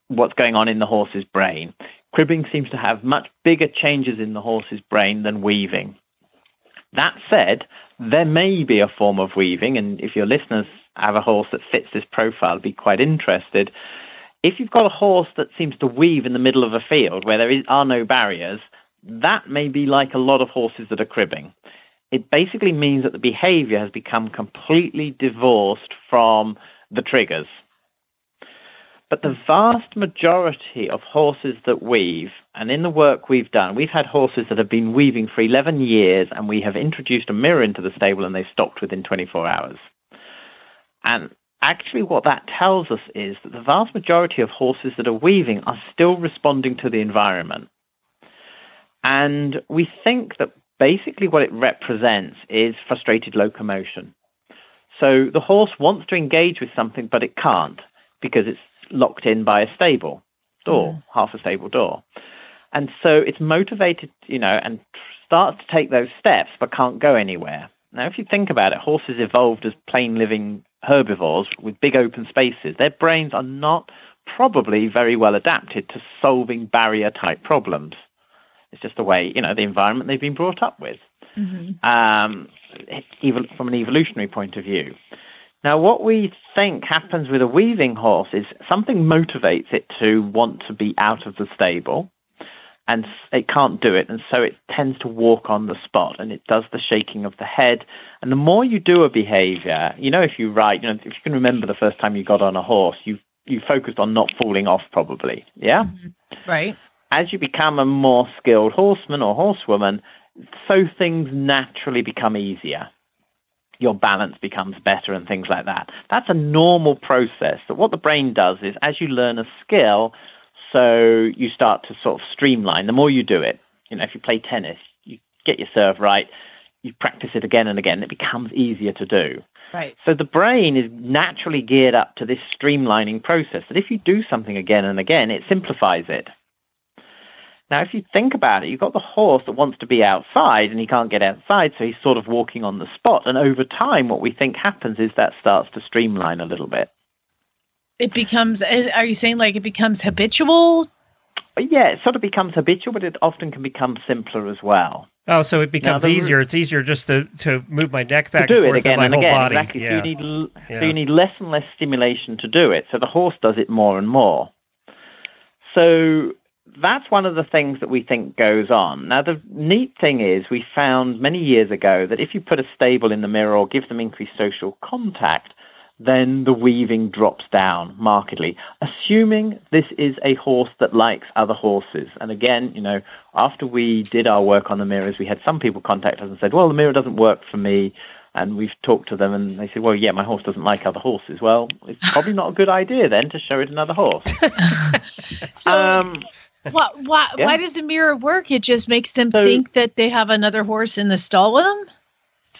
What's going on in the horse's brain? Cribbing seems to have much bigger changes in the horse's brain than weaving. That said, there may be a form of weaving, and if your listeners have a horse that fits this profile, be quite interested. If you've got a horse that seems to weave in the middle of a field where there is, are no barriers, that may be like a lot of horses that are cribbing. It basically means that the behavior has become completely divorced from the triggers. But the vast majority of horses that weave, and in the work we've done, we've had horses that have been weaving for 11 years, and we have introduced a mirror into the stable and they've stopped within 24 hours. And actually, what that tells us is that the vast majority of horses that are weaving are still responding to the environment. And we think that basically what it represents is frustrated locomotion. So the horse wants to engage with something, but it can't because it's locked in by a stable door, mm. half a stable door. And so it's motivated, you know, and starts to take those steps, but can't go anywhere. Now, if you think about it, horses evolved as plain living herbivores with big open spaces. Their brains are not probably very well adapted to solving barrier type problems. It's just the way, you know, the environment they've been brought up with, mm-hmm. um, even from an evolutionary point of view. Now, what we think happens with a weaving horse is something motivates it to want to be out of the stable, and it can't do it, and so it tends to walk on the spot, and it does the shaking of the head. And the more you do a behavior, you know, if you ride, you know, if you can remember the first time you got on a horse, you you focused on not falling off, probably, yeah,
mm-hmm. right.
As you become a more skilled horseman or horsewoman, so things naturally become easier your balance becomes better and things like that. That's a normal process. But what the brain does is as you learn a skill, so you start to sort of streamline. The more you do it, you know, if you play tennis, you get your serve right, you practice it again and again, it becomes easier to do.
Right.
So the brain is naturally geared up to this streamlining process that if you do something again and again, it simplifies it. Now, if you think about it, you've got the horse that wants to be outside and he can't get outside, so he's sort of walking on the spot. And over time, what we think happens is that starts to streamline a little bit.
It becomes, eh, are you saying like it becomes habitual?
Yeah, it sort of becomes habitual, but it often can become simpler as well.
Oh, so it becomes easier. It's easier just to, to move my neck back
to do
and forth
it again
my
and
whole
again.
body.
Exactly.
Yeah.
So you need
Yeah.
so you need less and less stimulation to do it. So the horse does it more and more. So that's one of the things that we think goes on. Now, the neat thing is, we found many years ago that if you put a stable in the mirror or give them increased social contact, then the weaving drops down markedly, assuming this is a horse that likes other horses. And again, you know, after we did our work on the mirrors, we had some people contact us and said, well, the mirror doesn't work for me. And we've talked to them and they said, well, yeah, my horse doesn't like other horses. Well, it's probably not a good idea then to show it another horse.
So
um,
why, why,
yeah.
why does the mirror work? It just makes them
So-
think that they have another horse in the stall with them?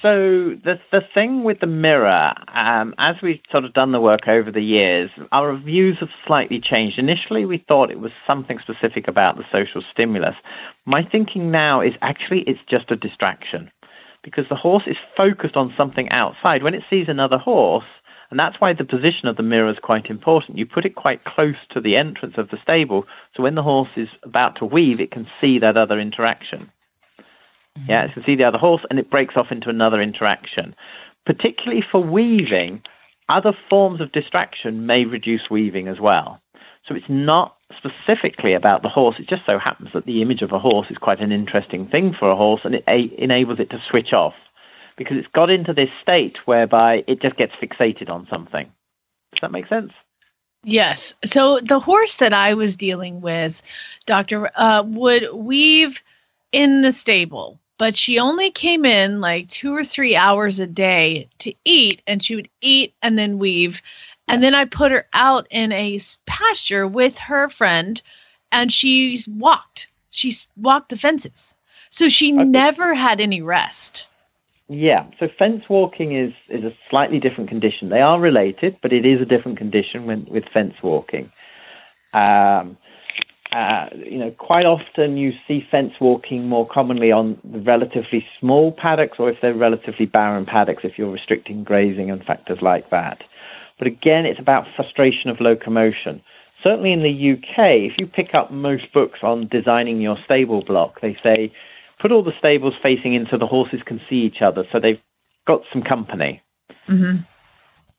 So the the thing with the mirror, um, as we've sort of done the work over the years, our views have slightly changed. Initially, we thought it was something specific about the social stimulus. My thinking now is actually it's just a distraction, because the horse is focused on something outside. When it sees another horse, and that's why the position of the mirror is quite important. You put it quite close to the entrance of the stable, so when the horse is about to weave, it can see that other interaction. Mm-hmm. Yeah, it can see the other horse and it breaks off into another interaction. Particularly for weaving, other forms of distraction may reduce weaving as well. So it's not specifically about the horse. It just so happens that the image of a horse is quite an interesting thing for a horse and it a- enables it to switch off because it's got into this state whereby it just gets fixated on something. Does that make sense?
Yes. So the horse that I was dealing with, Doctor, uh, would weave in the stable, but she only came in like two or three hours a day to eat, and she would eat and then weave. And then I put her out in a pasture with her friend, and she's walked. She's walked the fences. So she
Okay.
never had any rest.
Yeah, so fence walking is, is a slightly different condition. They are related, but it is a different condition when, with fence walking. Um, uh, you know, quite often you see fence walking more commonly on relatively small paddocks or if they're relatively barren paddocks, if you're restricting grazing and factors like that. But again, it's about frustration of locomotion. Certainly in the UK, if you pick up most books on designing your stable block, they say put all the stables facing in so the horses can see each other, so they've got some company.
Mm-hmm.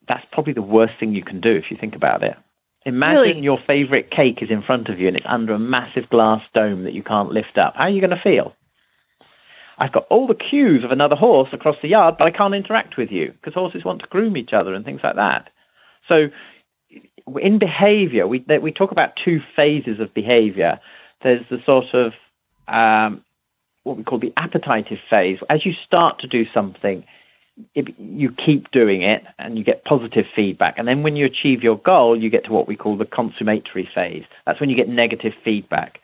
That's probably the worst thing you can do if you think about it. Imagine
Really?
your favorite cake is in front of you and it's under a massive glass dome that you can't lift up. How are you going to feel? I've got all the cues of another horse across the yard, but I can't interact with you because horses want to groom each other and things like that. So, in behavior, we we talk about two phases of behavior. There's the sort of um, what we call the appetitive phase. As you start to do something, it, you keep doing it and you get positive feedback. And then when you achieve your goal, you get to what we call the consummatory phase. That's when you get negative feedback.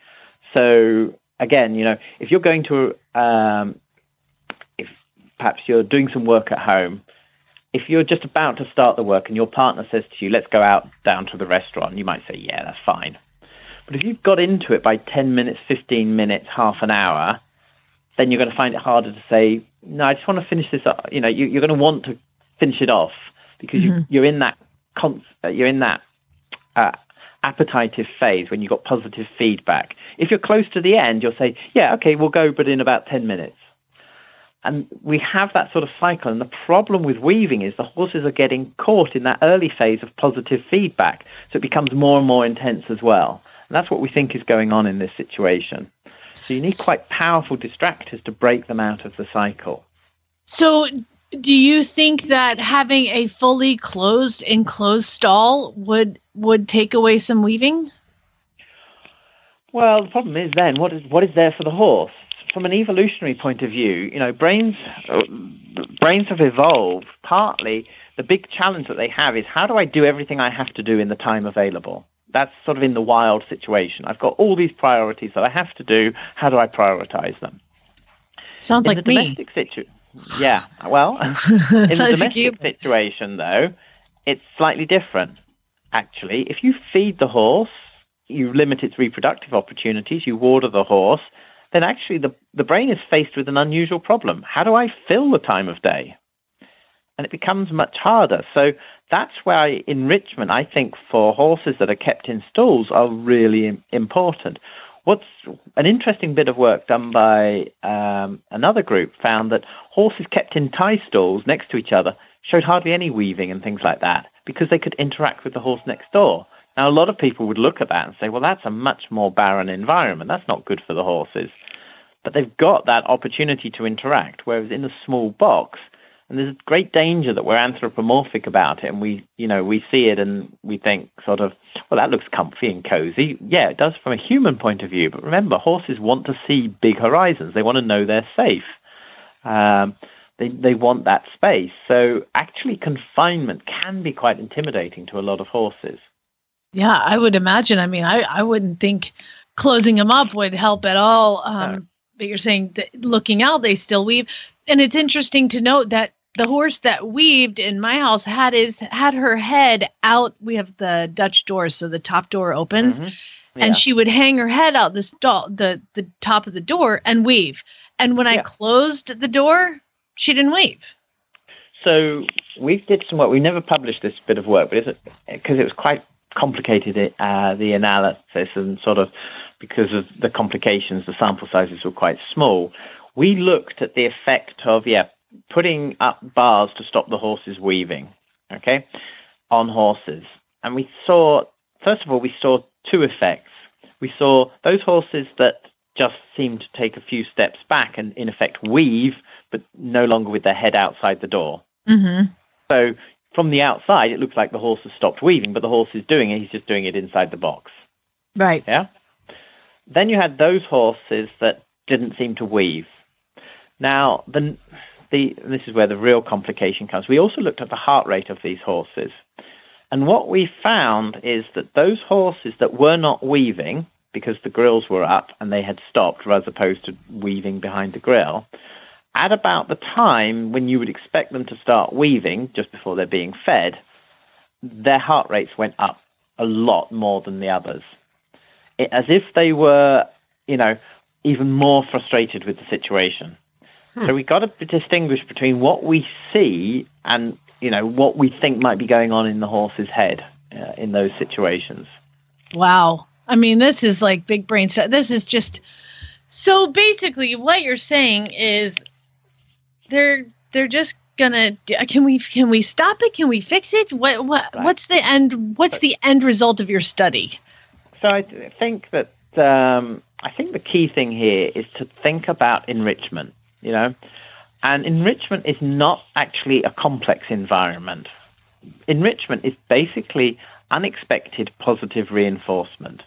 So again, you know, if you're going to, um, if perhaps you're doing some work at home, if you're just about to start the work and your partner says to you, let's go out down to the restaurant, you might say, yeah, that's fine. But if you've got into it by 10 minutes, 15 minutes, half an hour, then you're going to find it harder to say, no, I just want to finish this up. You know, you, you're going to want to finish it off because you, you're in that, con- uh, you're in that uh, appetitive phase when you've got positive feedback. If you're close to the end, you'll say, yeah, okay, we'll go, but in about 10 minutes. And we have that sort of cycle. And the problem with weaving is the horses are getting caught in that early phase of positive feedback. So it becomes more and more intense as well. And that's what we think is going on in this situation. So you need quite powerful distractors to break them out of the cycle.
So, do you think that having a fully closed enclosed stall would would take away some weaving?
Well, the problem is then what is what is there for the horse? From an evolutionary point of view, you know, brains uh, brains have evolved. Partly, the big challenge that they have is how do I do everything I have to do in the time available? That's sort of in the wild situation. I've got all these priorities that I have to do. How do I prioritize them?
Sounds
in
like
the
me.
domestic situation, yeah. Well, in the
Sounds like you.
domestic situation, though, it's slightly different. Actually, if you feed the horse, you limit its reproductive opportunities, you water the horse, then actually the, the brain is faced with an unusual problem. How do I fill the time of day? And it becomes much harder. So that's why enrichment, I think, for horses that are kept in stalls are really important. What's an interesting bit of work done by um, another group found that horses kept in tie stalls next to each other showed hardly any weaving and things like that because they could interact with the horse next door. Now, a lot of people would look at that and say, well, that's a much more barren environment. That's not good for the horses. But they've got that opportunity to interact, whereas in a small box, and there's a great danger that we're anthropomorphic about it, and we, you know, we see it and we think sort of, well, that looks comfy and cozy. Yeah, it does from a human point of view. But remember, horses want to see big horizons. They want to know they're safe. Um, they they want that space. So actually, confinement can be quite intimidating to a lot of horses.
Yeah, I would imagine. I mean, I, I wouldn't think closing them up would help at all. Um, but you're saying that looking out, they still weave. And it's interesting to note that the horse that weaved in my house had his had her head out. We have the Dutch door, so the top door opens,
Mhm.
and she would hang her head out this door, the the top of the door, and weave. And when I closed the door, she didn't weave.
So we did some work. We never published this bit of work, but because it was quite complicated, uh, the analysis and sort of because of the complications, the sample sizes were quite small. We looked at the effect of yeah, putting up bars to stop the horses weaving, okay, on horses, and we saw first of all we saw two effects. We saw those horses that just seemed to take a few steps back and in effect weave, but no longer with their head outside the door.
Mm-hmm.
So from the outside, it looks like the horse has stopped weaving, but the horse is doing it. He's just doing it inside the box.
Right.
Yeah. Then you had those horses that didn't seem to weave. Now, the, the this is where the real complication comes. We also looked at the heart rate of these horses, and what we found is that those horses that were not weaving because the grills were up and they had stopped, as opposed to weaving behind the grill, at about the time when you would expect them to start weaving, just before they're being fed, their heart rates went up a lot more than the others. It, as if they were, you know, even more frustrated with the situation. So we've got to distinguish between what we see and, you know, what we think might be going on in the horse's head uh, in those situations.
Wow. I mean, this is like big brain stuff. This is just so basically what you're saying is they're they're just gonna can we can we stop it? Can we fix it? What what
Right.
what's the end what's the end result of your study?
So I think that um, I think the key thing here is to think about enrichment. You know, and enrichment is not actually a complex environment. Enrichment is basically unexpected positive reinforcement.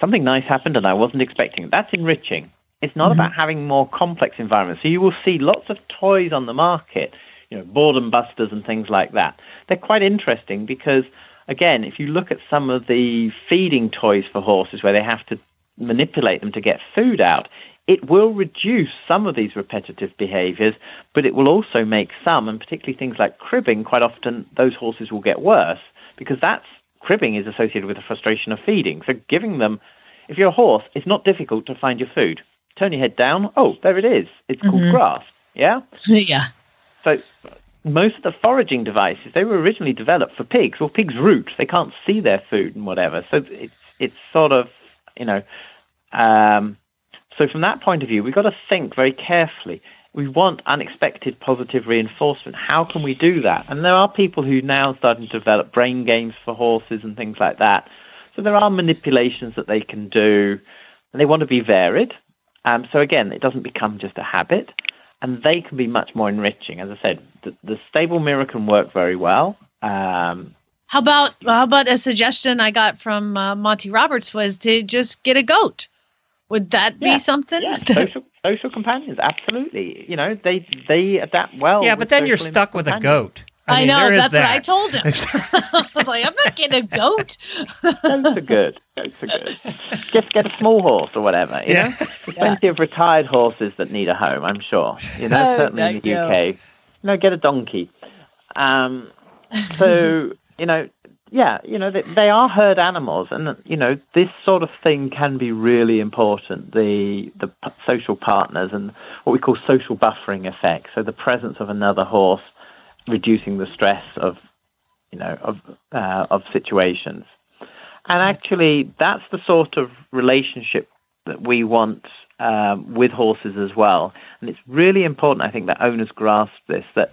Something nice happened and I wasn't expecting it. That's enriching. It's not mm-hmm. about having more complex environments. So you will see lots of toys on the market, you know, boredom busters and things like that. They're quite interesting because, again, if you look at some of the feeding toys for horses where they have to manipulate them to get food out, it will reduce some of these repetitive behaviors, but it will also make some, and particularly things like cribbing, quite often those horses will get worse because that's cribbing is associated with the frustration of feeding. So giving them, if you're a horse, it's not difficult to find your food. Turn your head down. Oh, there it is. It's called
Mhm.
grass. Yeah.
yeah.
So most of the foraging devices they were originally developed for pigs. Well, pigs root; they can't see their food and whatever. So it's it's sort of you know. Um, so from that point of view, we've got to think very carefully. We want unexpected positive reinforcement. How can we do that? And there are people who now starting to develop brain games for horses and things like that. So there are manipulations that they can do, and they want to be varied. Um, so again, it doesn't become just a habit and they can be much more enriching. As I said, the, the stable mirror can work very well. Um,
How about how about a suggestion I got from uh, Monty Roberts was to just get a goat. Would that be
Yeah.
something?
yeah, social social companians, absolutely. You know, they they adapt well.
yeah, but then you're
social
stuck with a goat.
I,
mean,
know
there is
that's what I told him. I was like, I'm not getting a goat.
Goats are good. Goats are good. Just get a small horse or whatever. You
Yeah.
know? There's plenty of retired horses that need a home. I'm sure. You know,
Oh,
certainly in the
you.
UK. You know, get a donkey. Um, so you know, yeah, you know, they, they are herd animals, and you know, this sort of thing can be really important. The the social partners and what we call social buffering effect. So the presence of another horse reducing the stress of you know of uh, of situations. And actually, that's the sort of relationship that we want um, with horses as well. And it's really important, I think, that owners grasp this that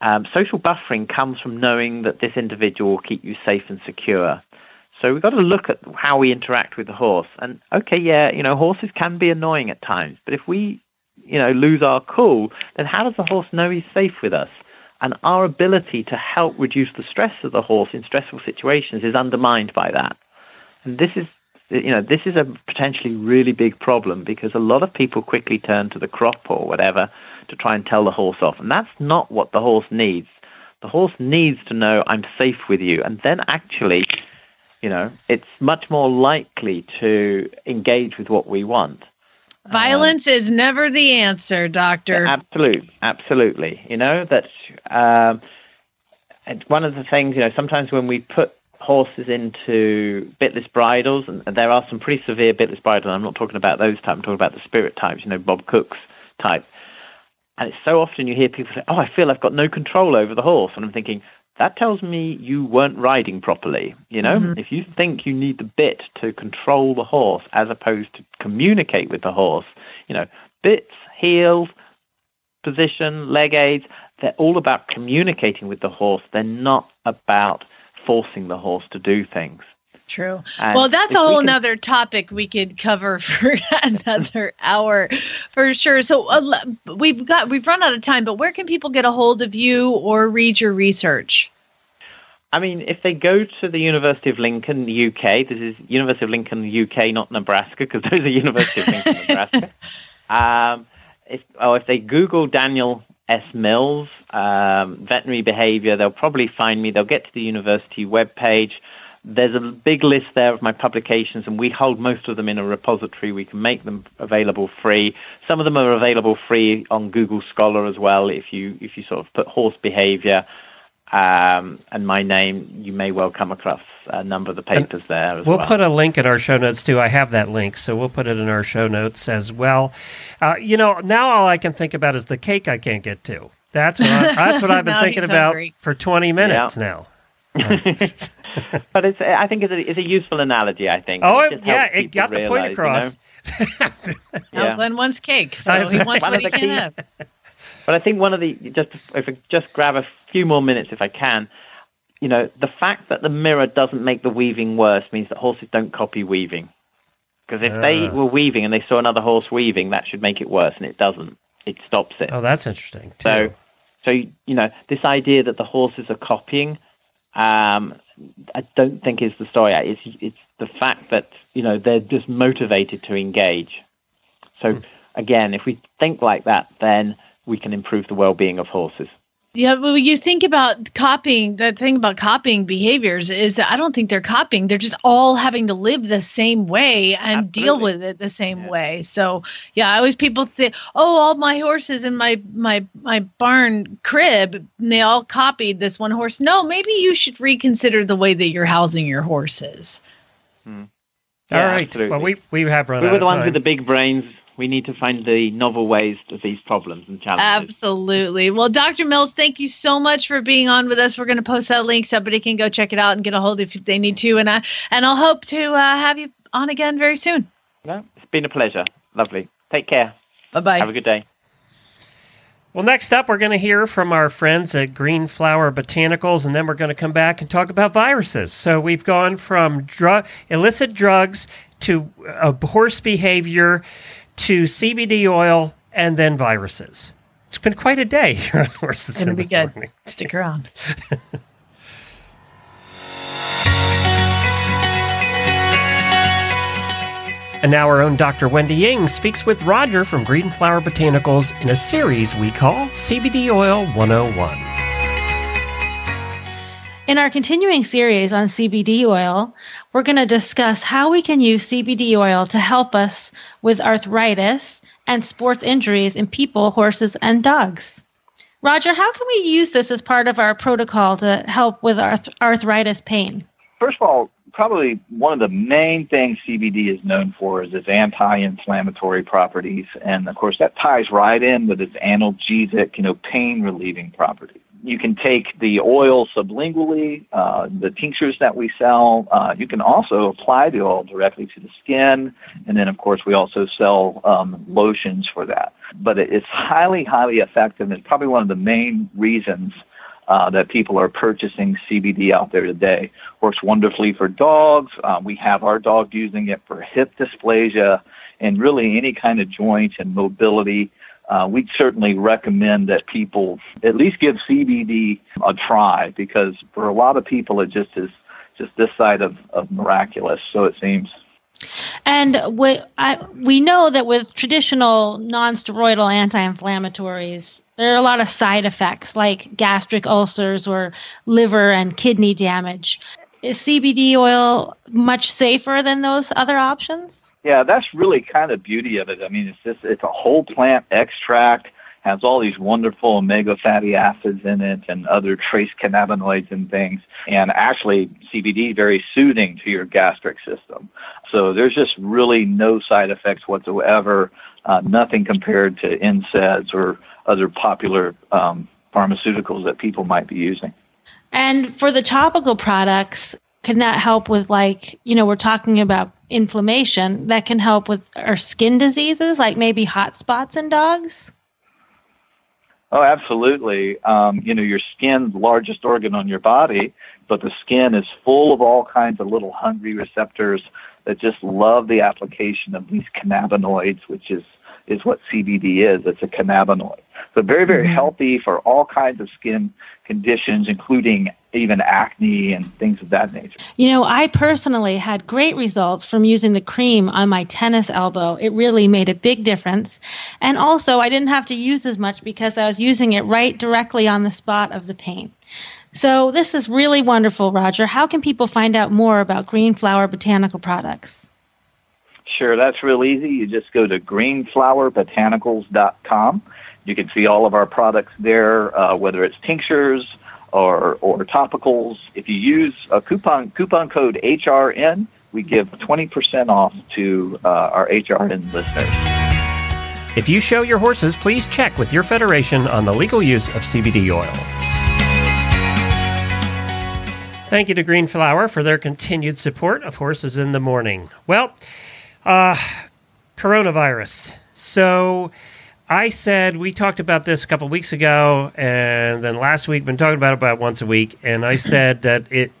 um, social buffering comes from knowing that this individual will keep you safe and secure. So we've got to look at how we interact with the horse. And okay, yeah, you know, horses can be annoying at times, but if we, you know, lose our cool, then how does the horse know he's safe with us? And our ability to help reduce the stress of the horse in stressful situations is undermined by that. And this is, you know, this is a potentially really big problem because a lot of people quickly turn to the crop or whatever to try and tell the horse off. And that's not what the horse needs. The horse needs to know I'm safe with you. And then actually, you know, it's much more likely to engage with what we want.
Violence is never the answer, Doctor.
Absolutely, absolutely. You know that um, and one of the things. You know, sometimes when we put horses into bitless bridles, and there are some pretty severe bitless bridles. I'm not talking about those types. I'm talking about the spirit types. You know, Bob Cook's type. And it's so often you hear people say, "Oh, I feel I've got no control over the horse," and I'm thinking that tells me you weren't riding properly. You know,
Mhm.
if you think you need the bit to control the horse as opposed to communicate with the horse, you know, bits, heels, position, leg aids, they're all about communicating with the horse. They're not about forcing the horse to do things.
True.
And
well, that's a
we
whole
can-
nother topic we could cover for another hour, for sure. So uh, we've got we've run out of time, but where can people get a hold of you or read your research?
I mean, if they go to the University of Lincoln, the UK, this is University of Lincoln, UK, not Nebraska, because there's a University of Lincoln, Nebraska. Um, if, oh, if they Google Daniel S. Mills, um, veterinary behavior, they'll probably find me. They'll get to the university webpage. There's a big list there of my publications, and we hold most of them in a repository. We can make them available free. Some of them are available free on Google Scholar as well. If you if you sort of put horse behavior um, and my name, you may well come across a number of the papers there as
We'll
well.
put a link in our show notes too. I have that link, so we'll put it in our show notes as well. Uh, you know, now all I can think about is the cake I can't get to. That's what I, that's what I've been thinking
he's
about
hungry.
for 20 minutes now.
but it's I think it's a, it's a useful analogy. I think.
Oh,
It
yeah, it got the point
realize, you know.
across.
Now,
Yeah.
Glenn wants cake, so
That's
he
right.
wants
One
what he
the
can
key-
have.
But I think one of the just if I just grab a few more minutes if I can, you know, the fact that the mirror doesn't make the weaving worse means that horses don't copy weaving. Because if they
Ah.
were weaving and they saw another horse weaving, that should make it worse, and it doesn't. It stops it.
Oh, that's interesting. Too.
So, so you know, this idea that the horses are copying, um, I don't think is the story. It's it's the fact that you know they're just motivated to engage. So again, if we think like that, then we can improve the well-being of horses.
Yeah, well, you think about copying. The thing about copying behaviors is that I don't think they're copying. They're just all having to live the same way and deal with it the same
Yeah.
way. So, yeah, I always people think, oh, all my horses in my my my barn crib, and they all copied this one horse. No, maybe you should reconsider the way that you're housing your horses. Hmm.
all
Yeah,
right.
absolutely.
Well, we we have run
we
out
were
of
the ones
time.
with the big brains. We need to find the novel ways to these problems and challenges.
Absolutely. Well, Dr. Mills, thank you so much for being on with us. We're going to post that link. Somebody can go check it out and get a hold if they need to. And I and I'll hope to uh, have you on again very soon.
No, it's been a pleasure. Lovely. Take care.
Bye bye.
Have a good day.
Well, next up, we're going to hear from our friends at Green Flower Botanicals, and then we're going to come back and talk about viruses. So we've gone from drug, illicit drugs to uh, horse behavior to CBD oil and then viruses. It's been quite a day here on Horses
It's going
in
to be good.
Morning.
Stick around.
And now our own Dr. Wendy Ying speaks with Roger from Green Flower Botanicals in a series we call CBD Oil 101.
In our continuing series on CBD oil, we're going to discuss how we can use CBD oil to help us with arthritis and sports injuries in people, horses, and dogs. Roger, how can we use this as part of our protocol to help with arth- arthritis pain?
First of all, probably one of the main things CBD is known for is its anti-inflammatory properties, and of course that ties right in with its analgesic, you know, pain-relieving properties. You can take the oil sublingually, uh, the tinctures that we sell. Uh, you can also apply the oil directly to the skin, and then of course we also sell um, lotions for that. But it's highly, highly effective. It's probably one of the main reasons uh, that people are purchasing CBD out there today. Works wonderfully for dogs. Uh, we have our dog using it for hip dysplasia and really any kind of joint and mobility. Uh, we certainly recommend that people at least give CBD a try because for a lot of people it just is just this side of, of miraculous, so it seems.
And we, I, we know that with traditional non-steroidal anti-inflammatories, there are a lot of side effects like gastric ulcers or liver and kidney damage. is CBD oil much safer than those other options?
Yeah, that's really kind of beauty of it. I mean, it's just it's a whole plant extract, has all these wonderful omega fatty acids in it and other trace cannabinoids and things. And actually, CBD very soothing to your gastric system. So there's just really no side effects whatsoever. Uh, nothing compared to NSAIDs or other popular um, pharmaceuticals that people might be using.
And for the topical products, can that help with like, you know, we're talking about inflammation that can help with our skin diseases, like maybe hot spots in dogs?
Oh, absolutely. Um, you know, your skin's the largest organ on your body, but the skin is full of all kinds of little hungry receptors that just love the application of these cannabinoids, which is is what CBD is. It's a cannabinoid. So very, very mm-hmm. healthy for all kinds of skin conditions, including even acne and things of that nature.
You know, I personally had great results from using the cream on my tennis elbow. It really made a big difference. And also, I didn't have to use as much because I was using it right directly on the spot of the pain. So, this is really wonderful, Roger. How can people find out more about Green Flower Botanical products?
Sure, that's real easy. You just go to greenflowerbotanicals.com. You can see all of our products there, uh, whether it's tinctures or, or topicals. If you use a coupon coupon code HRN, we give 20% off to uh, our HRN listeners.
If you show your horses, please check with your federation on the legal use of CBD oil. Thank you to Green Flower for their continued support of Horses in the Morning. Well, uh, coronavirus. So I said we talked about this a couple weeks ago, and then last week been talking about it about once a week, and I mm-hmm. said that it,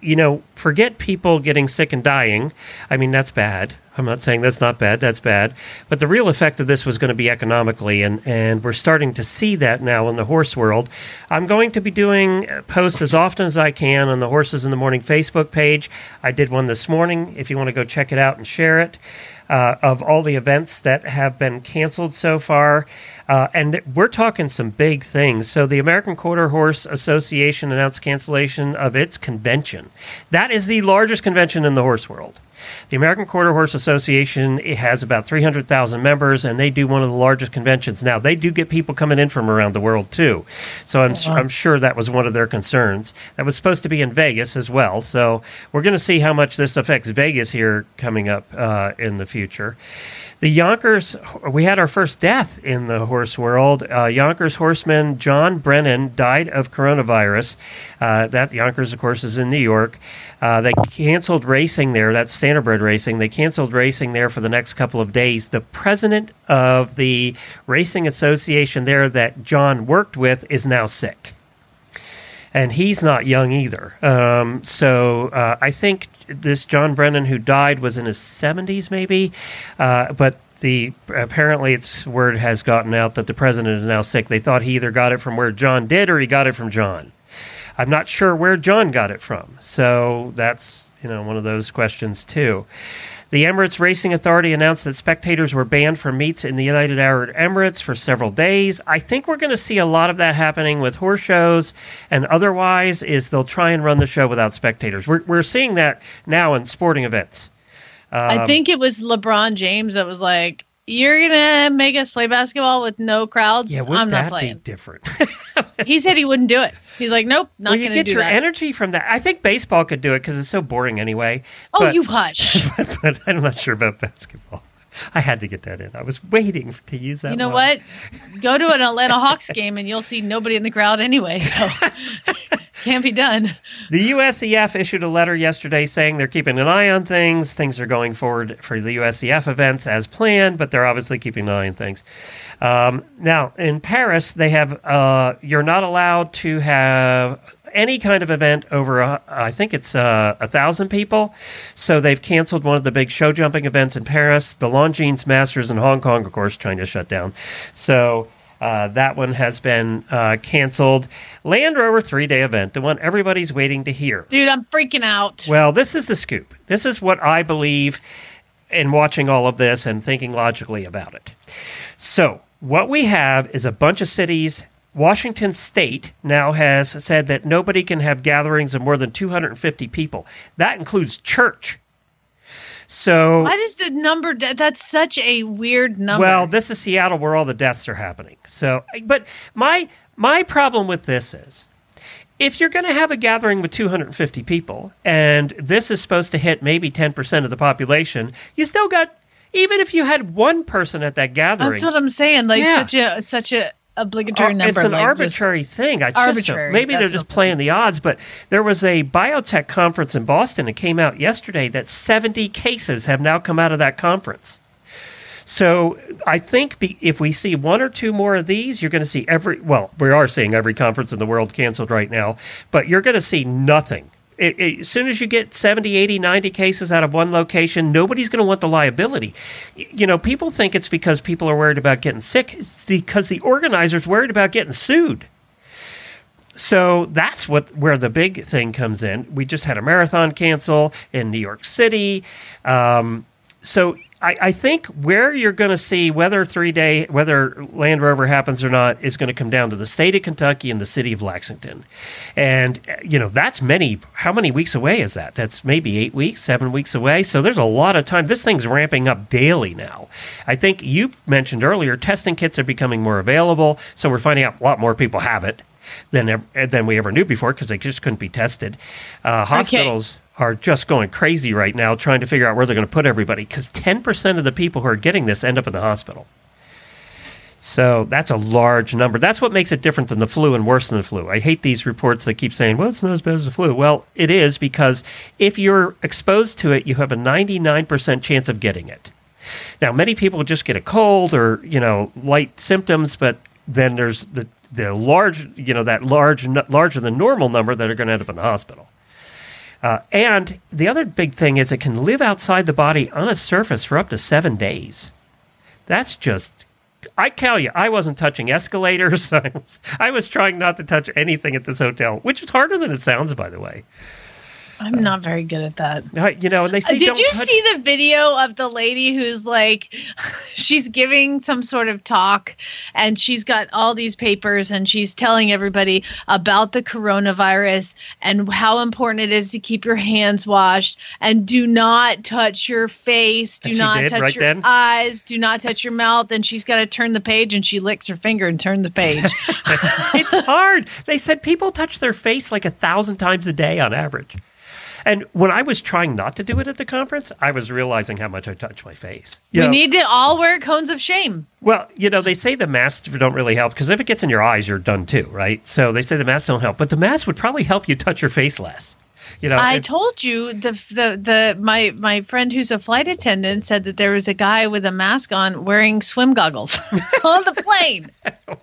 you know, forget people getting sick and dying. I mean that's bad. I'm not saying that's not bad. That's bad. But the real effect of this was going to be economically, and, and we're starting to see that now in the horse world. I'm going to be doing posts as often as I can on the Horses in the Morning Facebook page. I did one this morning. If you want to go check it out and share it. Uh, of all the events that have been canceled so far. Uh, and we're talking some big things. So, the American Quarter Horse Association announced cancellation of its convention. That is the largest convention in the horse world. The American Quarter Horse Association it has about 300,000 members, and they do one of the largest conventions. Now, they do get people coming in from around the world, too. So I'm, wow. I'm sure that was one of their concerns. That was supposed to be in Vegas as well. So we're going to see how much this affects Vegas here coming up uh, in the future the Yonkers, we had our first death in the horse world. Uh, Yonkers horseman John Brennan died of coronavirus. Uh, that Yonkers, of course, is in New York. Uh, they canceled racing there. That's standardbred racing. They canceled racing there for the next couple of days. The president of the racing association there that John worked with is now sick and he's not young either. Um, so uh, I think this John Brennan who died was in his 70s, maybe, uh, but. The apparently it's word has gotten out that the president is now sick. They thought he either got it from where John did or he got it from John. I'm not sure where John got it from. So that's you know one of those questions too. The Emirates Racing Authority announced that spectators were banned from meets in the United Arab Emirates for several days. I think we're going to see a lot of that happening with horse shows and otherwise is they'll try and run the show without spectators. We're, we're seeing that now in sporting events.
Um, I think it was LeBron James that was like, "You're gonna make us play basketball with no crowds?
Yeah,
I'm
not
playing."
different.
he said he wouldn't do it. He's like, "Nope, not
well,
gonna
do You get your
that.
energy from that. I think baseball could do it because it's so boring anyway.
Oh,
but,
you hush.
but, but I'm not sure about basketball. I had to get that in. I was waiting to use that.
You know
one.
what? Go to an Atlanta Hawks game and you'll see nobody in the crowd anyway. So can't be done.
The USEF issued a letter yesterday saying they're keeping an eye on things. Things are going forward for the USEF events as planned, but they're obviously keeping an eye on things. Um, now in Paris, they have uh, you're not allowed to have any kind of event over, a, I think it's uh, a thousand people. So they've canceled one of the big show jumping events in Paris. The Longines Masters in Hong Kong, of course, China shut down. So uh, that one has been uh, canceled. Land Rover three day event, the one everybody's waiting to hear.
Dude, I'm freaking out.
Well, this is the scoop. This is what I believe in watching all of this and thinking logically about it. So, what we have is a bunch of cities Washington State now has said that nobody can have gatherings of more than 250 people. That includes church. So,
Why does the number? That's such a weird number.
well, this is Seattle where all the deaths are happening. So, but my my problem with this is if you're going to have a gathering with 250 people and this is supposed to hit maybe 10% of the population, you still got even if you had one person at that gathering.
that's what I'm saying. Like
Yeah.
such a such a obligatory number.
It's an
like, just-
arbitrary thing. I just
Arbitrary,
maybe they're just playing the odds. But there was a biotech conference in Boston. It came out yesterday that 70 cases have now come out of that conference. So I think be, if we see one or two more of these, you're going to see every. Well, we are seeing every conference in the world canceled right now, but you're going to see nothing. It, it- as soon as you get 70, 80, 90 cases out of one location, nobody's going to want the liability. You know, people think it's because people are worried about getting sick. It's because the organizer's worried about getting sued. So that's what where the big thing comes in. We just had a marathon cancel in New York City. Um, so I, I think where you're going to see whether three day whether Land Rover happens or not is going to come down to the state of Kentucky and the city of Lexington, and uh, you know that's many. How many weeks away is that? That's maybe eight weeks, seven weeks away. So there's a lot of time. This thing's ramping up daily now. I think you mentioned earlier testing kits are becoming more available, so we're finding out a lot more people have it than than we ever knew before because they just couldn't be tested. Uh, hospitals are just going crazy right now trying to figure out where they're going to put everybody because 10% of the people who are getting this end up in the hospital. So that's a large number. That's what makes it different than the flu and worse than the flu. I hate these reports that keep saying, well, it's not as bad as the flu. Well, it is because if you're exposed to it, you have a 99% chance of getting it. Now, many people just get a cold or, you know, light symptoms, but then there's the, the large, you know, that large, larger than normal number that are going to end up in the hospital. Uh, and the other big thing is it can live outside the body on a surface for up to seven days. That's just. I tell you, I wasn't touching escalators. I was, I was trying not to touch anything at this hotel, which is harder than it sounds, by the way.
I'm not very good at that.
Uh, You know, and they say,
Uh, Did
don't
you
touch-
see the video of the lady who's like, she's giving some sort of talk and she's got all these papers and she's telling everybody about the coronavirus and how important it is to keep your hands washed and do not touch your face, do not
did
touch
right
your
then?
eyes, do not touch your mouth. And she's got to turn the page and she licks her finger and turn the page.
it's hard. They said people touch their face like a thousand times a day on average. And when I was trying not to do it at the conference, I was realizing how much I touch my face. You
we
know,
need to all wear cones of shame.
well, you know, they say the masks don't really help because if it gets in your eyes, you're done too, right? So they say the masks don't help, but the mask would probably help you touch your face less. You know,
I
and-
told you the the the my my friend who's a flight attendant said that there was a guy with a mask on wearing swim goggles on the plane.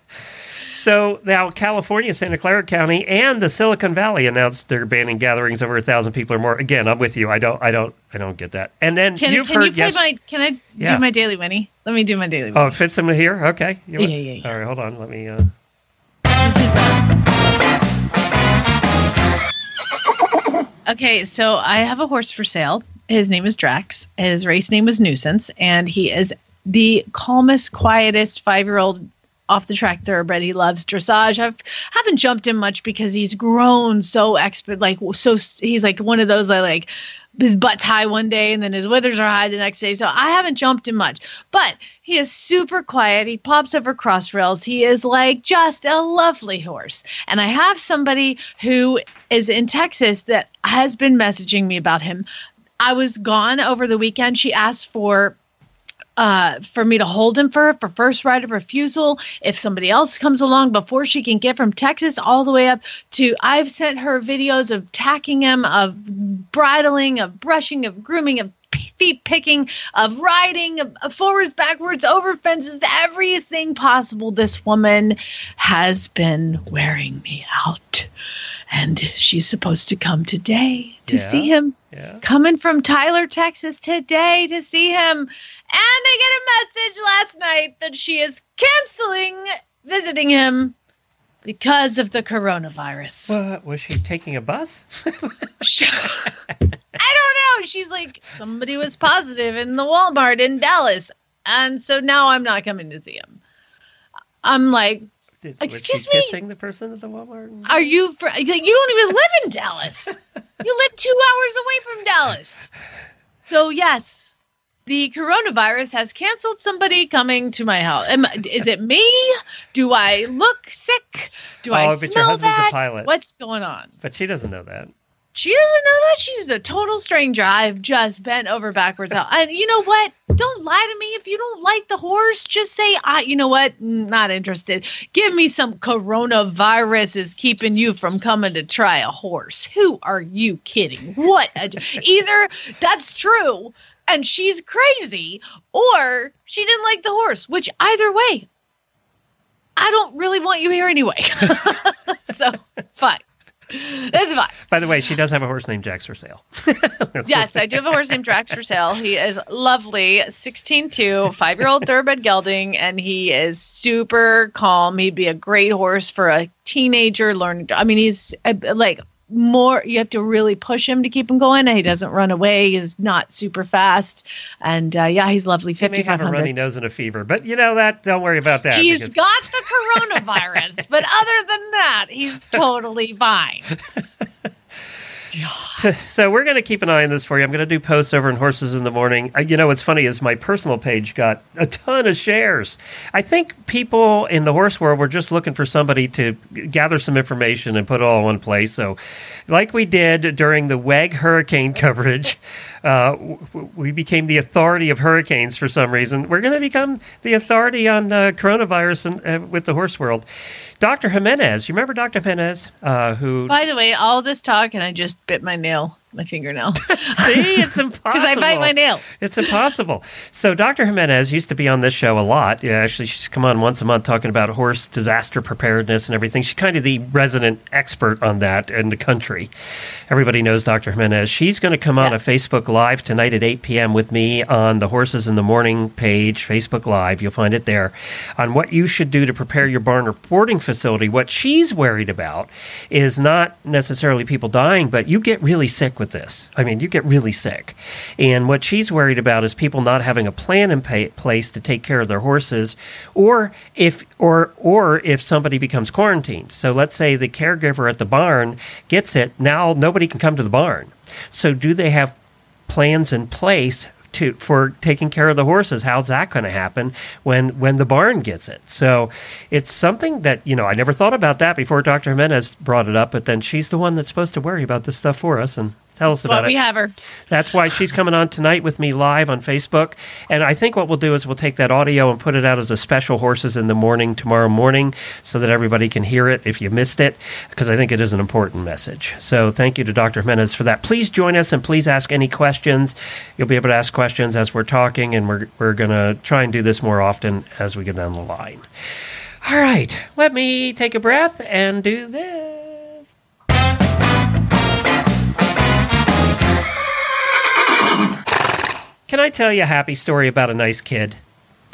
So now California, Santa Clara County, and the Silicon Valley announced they're banning gatherings over a thousand people or more. Again, I'm with you. I don't, I don't, I don't get that. And then
Can,
you've
can
heard
you play
yes.
my can I
Yeah.
do my daily Winnie? Let me do my daily
Oh, it fits in here. Okay.
Yeah, yeah, yeah, yeah.
All right, hold on. Let me. Uh...
Okay, so I have a horse for sale. His name is Drax. His race name was Nuisance, and he is the calmest, quietest five-year-old off the track thoroughbred. He loves dressage. I've haven't jumped him much because he's grown so expert. Like so, he's like one of those I like. His butt's high one day and then his withers are high the next day. So I haven't jumped him much, but he is super quiet. He pops over cross rails. He is like just a lovely horse. And I have somebody who is in Texas that has been messaging me about him. I was gone over the weekend. She asked for uh, for me to hold him for her for first right of refusal. If somebody else comes along before she can get from Texas all the way up to, I've sent her videos of tacking him, of bridling, of brushing, of grooming, of feet picking, of riding, of, of forwards, backwards, over fences, everything possible. This woman has been wearing me out. And she's supposed to come today to
Yeah.
see him
Yeah.
coming from Tyler, Texas today to see him. And I get a message last night that she is canceling visiting him because of the coronavirus.
What was she taking a bus?
I don't know. She's like, somebody was positive in the Walmart in Dallas. And so now I'm not coming to see him. I'm like,
Did,
Excuse me?
kissing the person at the Walmart?
Are you? fr- You don't even live in Dallas. You live two hours away from Dallas. So yes, the coronavirus has canceled somebody coming to my house. Am, is it me? Do I look sick? Do I
Oh, but your
smell
that? a pilot.
What's going on?
But she doesn't know that.
She doesn't know that she's a total stranger. I've just bent over backwards. out. And you know what? Don't lie to me. If you don't like the horse, just say, "I." You know what? Mm, Not interested. Give me some coronavirus is keeping you from coming to try a horse. Who are you kidding? What? a- Either that's true and she's crazy, or she didn't like the horse. Which either way, I don't really want you here anyway. so it's fine. It's fine.
By the way, she does have a horse named Jax for sale.
Yes, I do have a horse named Drax for sale. He is lovely, 16'2, five year old thoroughbred gelding, and he is super calm. He'd be a great horse for a teenager learning. I mean, he's uh, like more, you have to really push him to keep him going. And he doesn't run away, he's not super fast. And uh, yeah, he's lovely,
He may have a runny
5,500.
nose and a fever, but you know that. Don't worry about that.
He's
because-
got the coronavirus, but other than that, he's totally fine.
so we're going to keep an eye on this for you. I'm going to do posts over in Horses in the Morning. Uh, you know, what's funny is my personal page got a ton of shares. I think people in the horse world were just looking for somebody to gather some information and put it all in one place. So, like we did during the WEG hurricane coverage, uh, we became the authority of hurricanes for some reason. We're going to become the authority on uh, coronavirus and, uh, with the horse world. Dr. Gimenez, you remember Dr. Gimenez, uh, who
By the way, all this talk, and I just bit my nail, my fingernail.
See, it's impossible.
Because I bite my nail.
It's impossible. So Dr. Gimenez used to be on this show a lot. Yeah, actually, she's come on once a month talking about horse disaster preparedness and everything. She's kind of the resident expert on that in the country. Everybody knows Dr. Gimenez. She's going to come on a Facebook Live tonight at 8 p.m. with me on the Horses in the Morning page, Facebook Live. You'll find it there on what you should do to prepare your barn or boarding facility. What she's worried about is not necessarily people dying, but you get really sick with this. I mean, you get really sick. And what she's worried about is people not having a plan in pa- place to take care of their horses, or if or or if somebody becomes quarantined. So let's say the caregiver at the barn gets it. Now nobody can come to the barn. So do they have plans in place to for taking care of the horses how's that going to happen when when the barn gets it so it's something that you know i never thought about that before dr gimenez brought it up but then she's the one that's supposed to worry about this stuff for us and tell us about Well,
we
it We
have her.
that's why she's coming on tonight with me live on Facebook. And I think what we'll do is we'll take that audio and put it out as a special Horses in the Morning tomorrow morning so that everybody can hear it if you missed it, because I think it is an important message. So thank you to Dr. Gimenez for that. Please join us and please ask any questions. You'll be able to ask questions as we're talking, and we're, we're going to try and do this more often as we go down the line. All right, let me take a breath and do this. Can I tell you a happy story about a nice kid?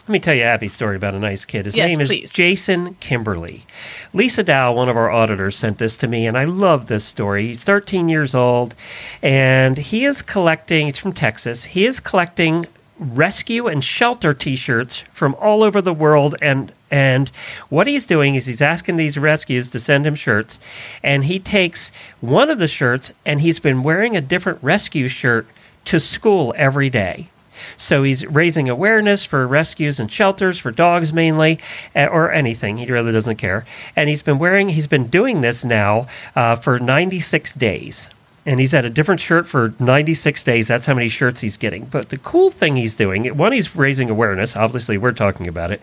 Let me tell you a happy story about a nice kid. His
Yes,
name is
please.
Jason Kimberly. Lisa Dow, one of our auditors, sent this to me, and I love this story. He's 13 years old, and he is collecting, he's from Texas, he is collecting rescue and shelter t-shirts from all over the world and and what he's doing is he's asking these rescues to send him shirts and he takes one of the shirts and he's been wearing a different rescue shirt to school every day so he's raising awareness for rescues and shelters for dogs mainly, uh, or anything. He really doesn't care. And he's been wearing, he's been doing this now uh, for 96 days. And he's had a different shirt for 96 days. That's how many shirts he's getting. But the cool thing he's doing, one, he's raising awareness. Obviously, we're talking about it.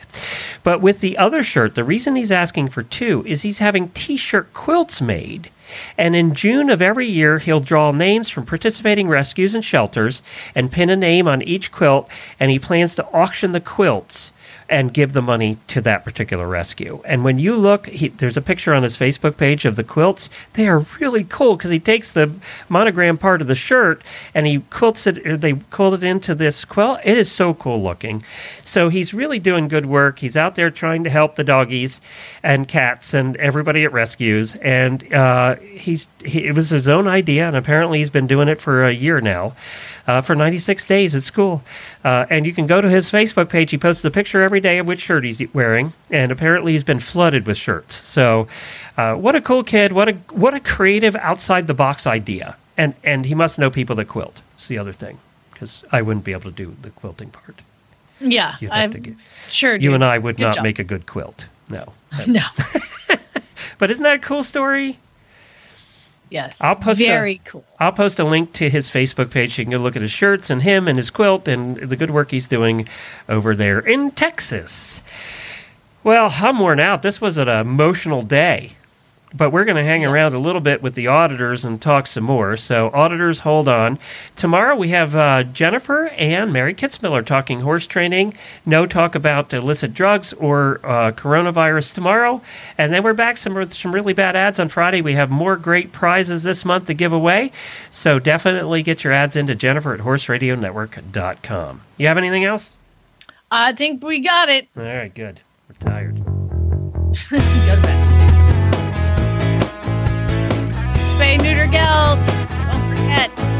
But with the other shirt, the reason he's asking for two is he's having t shirt quilts made. And in June of every year, he'll draw names from participating rescues and shelters and pin a name on each quilt. And he plans to auction the quilts and give the money to that particular rescue. And when you look, he, there's a picture on his Facebook page of the quilts. They are really cool because he takes the monogram part of the shirt and he quilts it. They quilt it into this quilt. It is so cool looking. So he's really doing good work. He's out there trying to help the doggies and cats and everybody at rescues. And uh, he's he, it was his own idea, and apparently he's been doing it for a year now. Uh, for 96 days at school. Uh, and you can go to his Facebook page. He posts a picture every day of which shirt he's wearing, and apparently he's been flooded with shirts. So, uh, what a cool kid! What a what a creative outside the box idea. And and he must know people that quilt. It's the other thing because I wouldn't be able to do the quilting part.
Yeah,
You'd have
I'm sure.
You
dude.
and I would
Good
not
job.
make a good quilt. No.
No.
But isn't that a cool story?
Yes.
I'll post a-
Very cool.
I'll post a link to his Facebook page. You can go look at his shirts and him and his quilt and the good work he's doing over there in Texas. Well, I'm worn out. This was an emotional day. But we're going to hang around a little bit with the auditors and talk some more. So, auditors, hold on. Tomorrow we have uh, Jennifer and Mary Kitzmiller talking horse training. No talk about illicit drugs or uh, coronavirus tomorrow. And then we're back some with some really bad ads on Friday. We have more great prizes this month to give away. So, definitely get your ads into Jennifer at horseradionetwork.com. You have anything else?
I think we got it.
All right, good. We're tired.
spay neuter geld. Don't forget.